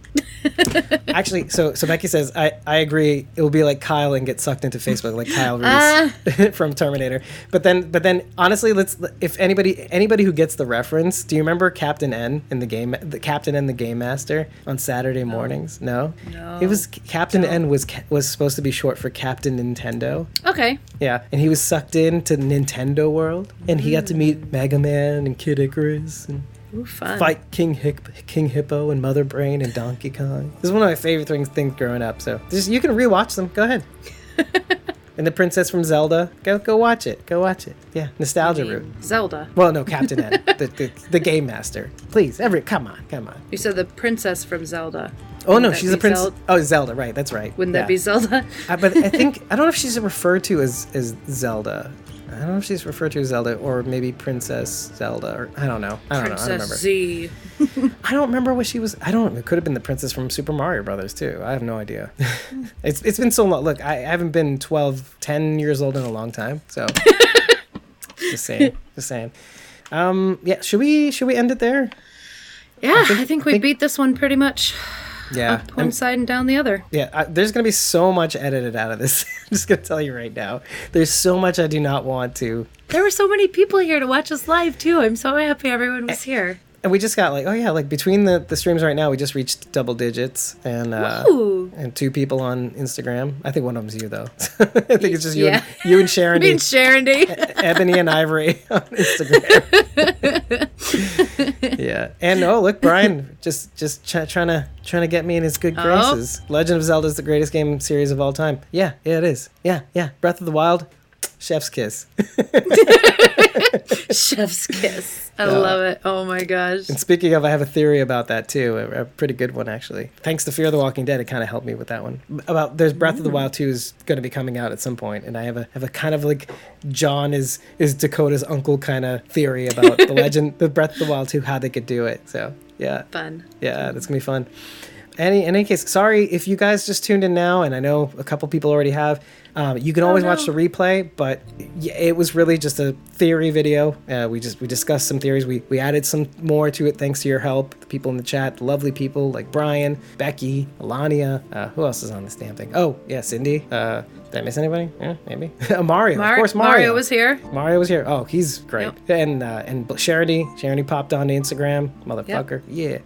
Actually, so so Becky says I, I agree. It will be like Kyle and get sucked into Facebook, like Kyle Reese Ah. from Terminator. But then but then honestly, let's if anybody anybody who gets the reference, do you remember Captain N in the game, the Captain N the Game Master on Saturday mornings? No, No. It was Captain N was was supposed to be short for Captain Nintendo. Okay. Yeah, and he was sucked into Nintendo World, and he got to meet Mega Man and Kid Icarus and Ooh, fight King Hic- King Hippo and Mother Brain and Donkey Kong. This is one of my favorite things, things growing up. So just you can rewatch them. Go ahead. and the Princess from Zelda. Go go watch it. Go watch it. Yeah, nostalgia route. Zelda. Well, no, Captain N, the, the the game master. Please, every come on, come on. You said the princess from Zelda. Oh no, Wouldn't that she's a prince. Zel- Oh, Zelda. Right, that's right. Wouldn't Yeah. that be Zelda? Uh, but I think I don't know if she's referred to as as Zelda. I don't know if she's referred to as Zelda or maybe Princess Zelda or I don't know. I don't know. I don't remember. Princess Z. I don't remember what she was. I don't. It could have been the princess from Super Mario Brothers too. I have no idea. it's it's been so long. Look, I, I haven't been 12, 10 years old in a long time. So just saying, just saying. Um, yeah. Should we should we end it there? Yeah, I think, think- we think- beat this one pretty much Yeah. up one I'm- side and down the other. yeah. I, there's gonna be so much edited out of this. I'm just gonna tell you right now. There's so much I do not want to. There were so many people here to watch us live too. I'm so happy everyone was eh, here. And we just got like, oh yeah, like between the, the streams right now, we just reached double digits, and uh, and two people on Instagram. I think one of them's you though. I think it's just you, Yeah. and, you and Sharon. Me and Sharon D. Ebony and Ivory on Instagram. yeah, and oh look, Brian just just ch- trying to trying to get me in his good Oh. graces. Legend of Zelda is the greatest game series of all time. Yeah, yeah, it is. Yeah, yeah. Breath of the Wild, Chef's kiss. Chef's kiss. I love it. Oh my gosh. And speaking of, I have a theory about that too. A, a pretty good one actually. Thanks to Fear of the Walking Dead, it kind of helped me with that one. About there's Breath Mm. of the Wild 2 is going to be coming out at some point, and I have a have a kind of like John is is Dakota's uncle kind of theory about the legend, the Breath of the Wild 2, how they could do it. So yeah, Fun. yeah, that's gonna be fun. Any in any case, sorry if you guys just tuned in now, and I know a couple people already have. Um, you can always watch the replay, but it was really just a theory video. Uh, we just we discussed some theories. We we added some more to it thanks to your help. The people in the chat, lovely people like Brian, Becky, Alania. Uh, who else is on this damn thing? Oh yeah, Cindy. Uh, did I miss anybody? Yeah, maybe. Mario, Mar- of course. Mario. Mario. was here. Mario was here. Oh, he's great. Yep. And uh, and Charity, Charity popped on to Instagram, motherfucker. Yeah.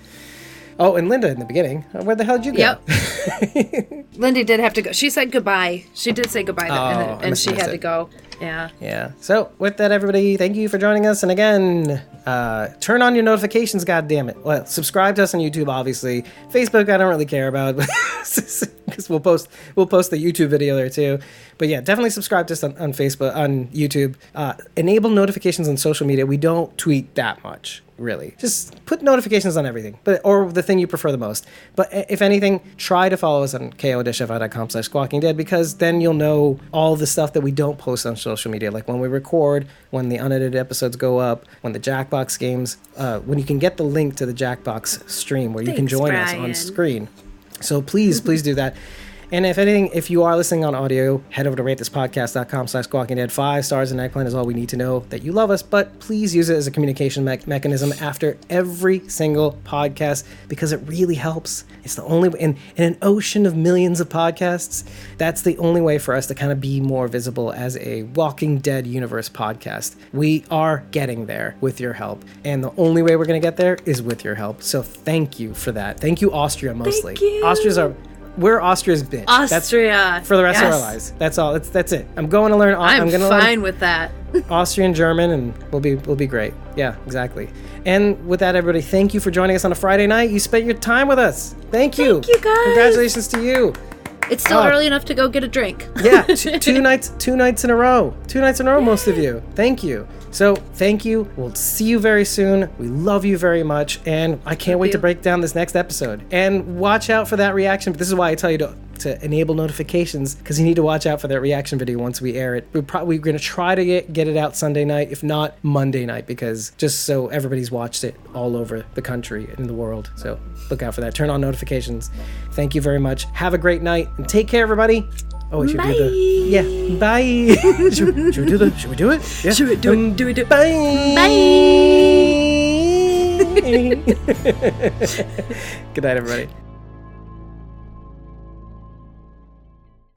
Oh, and Linda in the beginning. Uh, Where the hell did you go? Yep. Lindy did have to go. She said goodbye. She did say goodbye, Oh, and, and she had missed to go. Yeah. Yeah. So with that, everybody, thank you for joining us. And again, uh, turn on your notifications. God damn it. Well, subscribe to us on YouTube, obviously. Facebook, I don't really care about because we'll post we'll post the YouTube video there too. But yeah, definitely subscribe to us on, on Facebook, on YouTube. Uh, enable notifications on social media. We don't tweet that much. Really, just put notifications on everything, but or the thing you prefer the most. But if anything, try to follow us on ko-fi.com slash squawking dead because then you'll know all the stuff that we don't post on social media, like when we record, when the unedited episodes go up, when the Jackbox games, uh, when you can get the link to the Jackbox stream where you can Thanks, join us on screen. So please, please do that. And if anything, if you are listening on audio, head over to ratethispodcast.com slash squawking dead. Five stars and eggplant is all we need to know that you love us, but please use it as a communication me- mechanism after every single podcast because it really helps. It's the only in, in an ocean of millions of podcasts, that's the only way for us to kind of be more visible as a Walking Dead universe podcast. We are getting there with your help. And the only way we're going to get there is with your help. So thank you for that. Thank you, Austria, mostly. you. Austria's our we're Austria's bitch. That's Austria. for the rest of our lives. That's all. That's that's it. I'm going to learn. I'm, I'm going to fine learn with that. Austrian, German, and we'll be we'll be great. Yeah, exactly. And with that, everybody, thank you for joining us on a Friday night. You spent your time with us. Thank you. Thank you, guys. Congratulations to you. It's still Oh. early enough to go get a drink. yeah, t- two nights, two nights in a row, two nights in a row. Most of you, thank you. So thank you. We'll see you very soon. We love you very much, and I can't wait to break down this next episode. And watch out for that reaction. This is why I tell you to to enable notifications because you need to watch out for that reaction video once we air it. We're probably going to try to get, get it out Sunday night, if not Monday night, because just so everybody's watched it all over the country and the world. So look out for that. Turn on notifications. Thank you very much. Have a great night and take care, everybody. Oh, we should do the yeah. Bye. should, we- should we do the? Should we do it? Yeah. Should we do it? Um, Do we do it? Bye. Bye. Good night, everybody.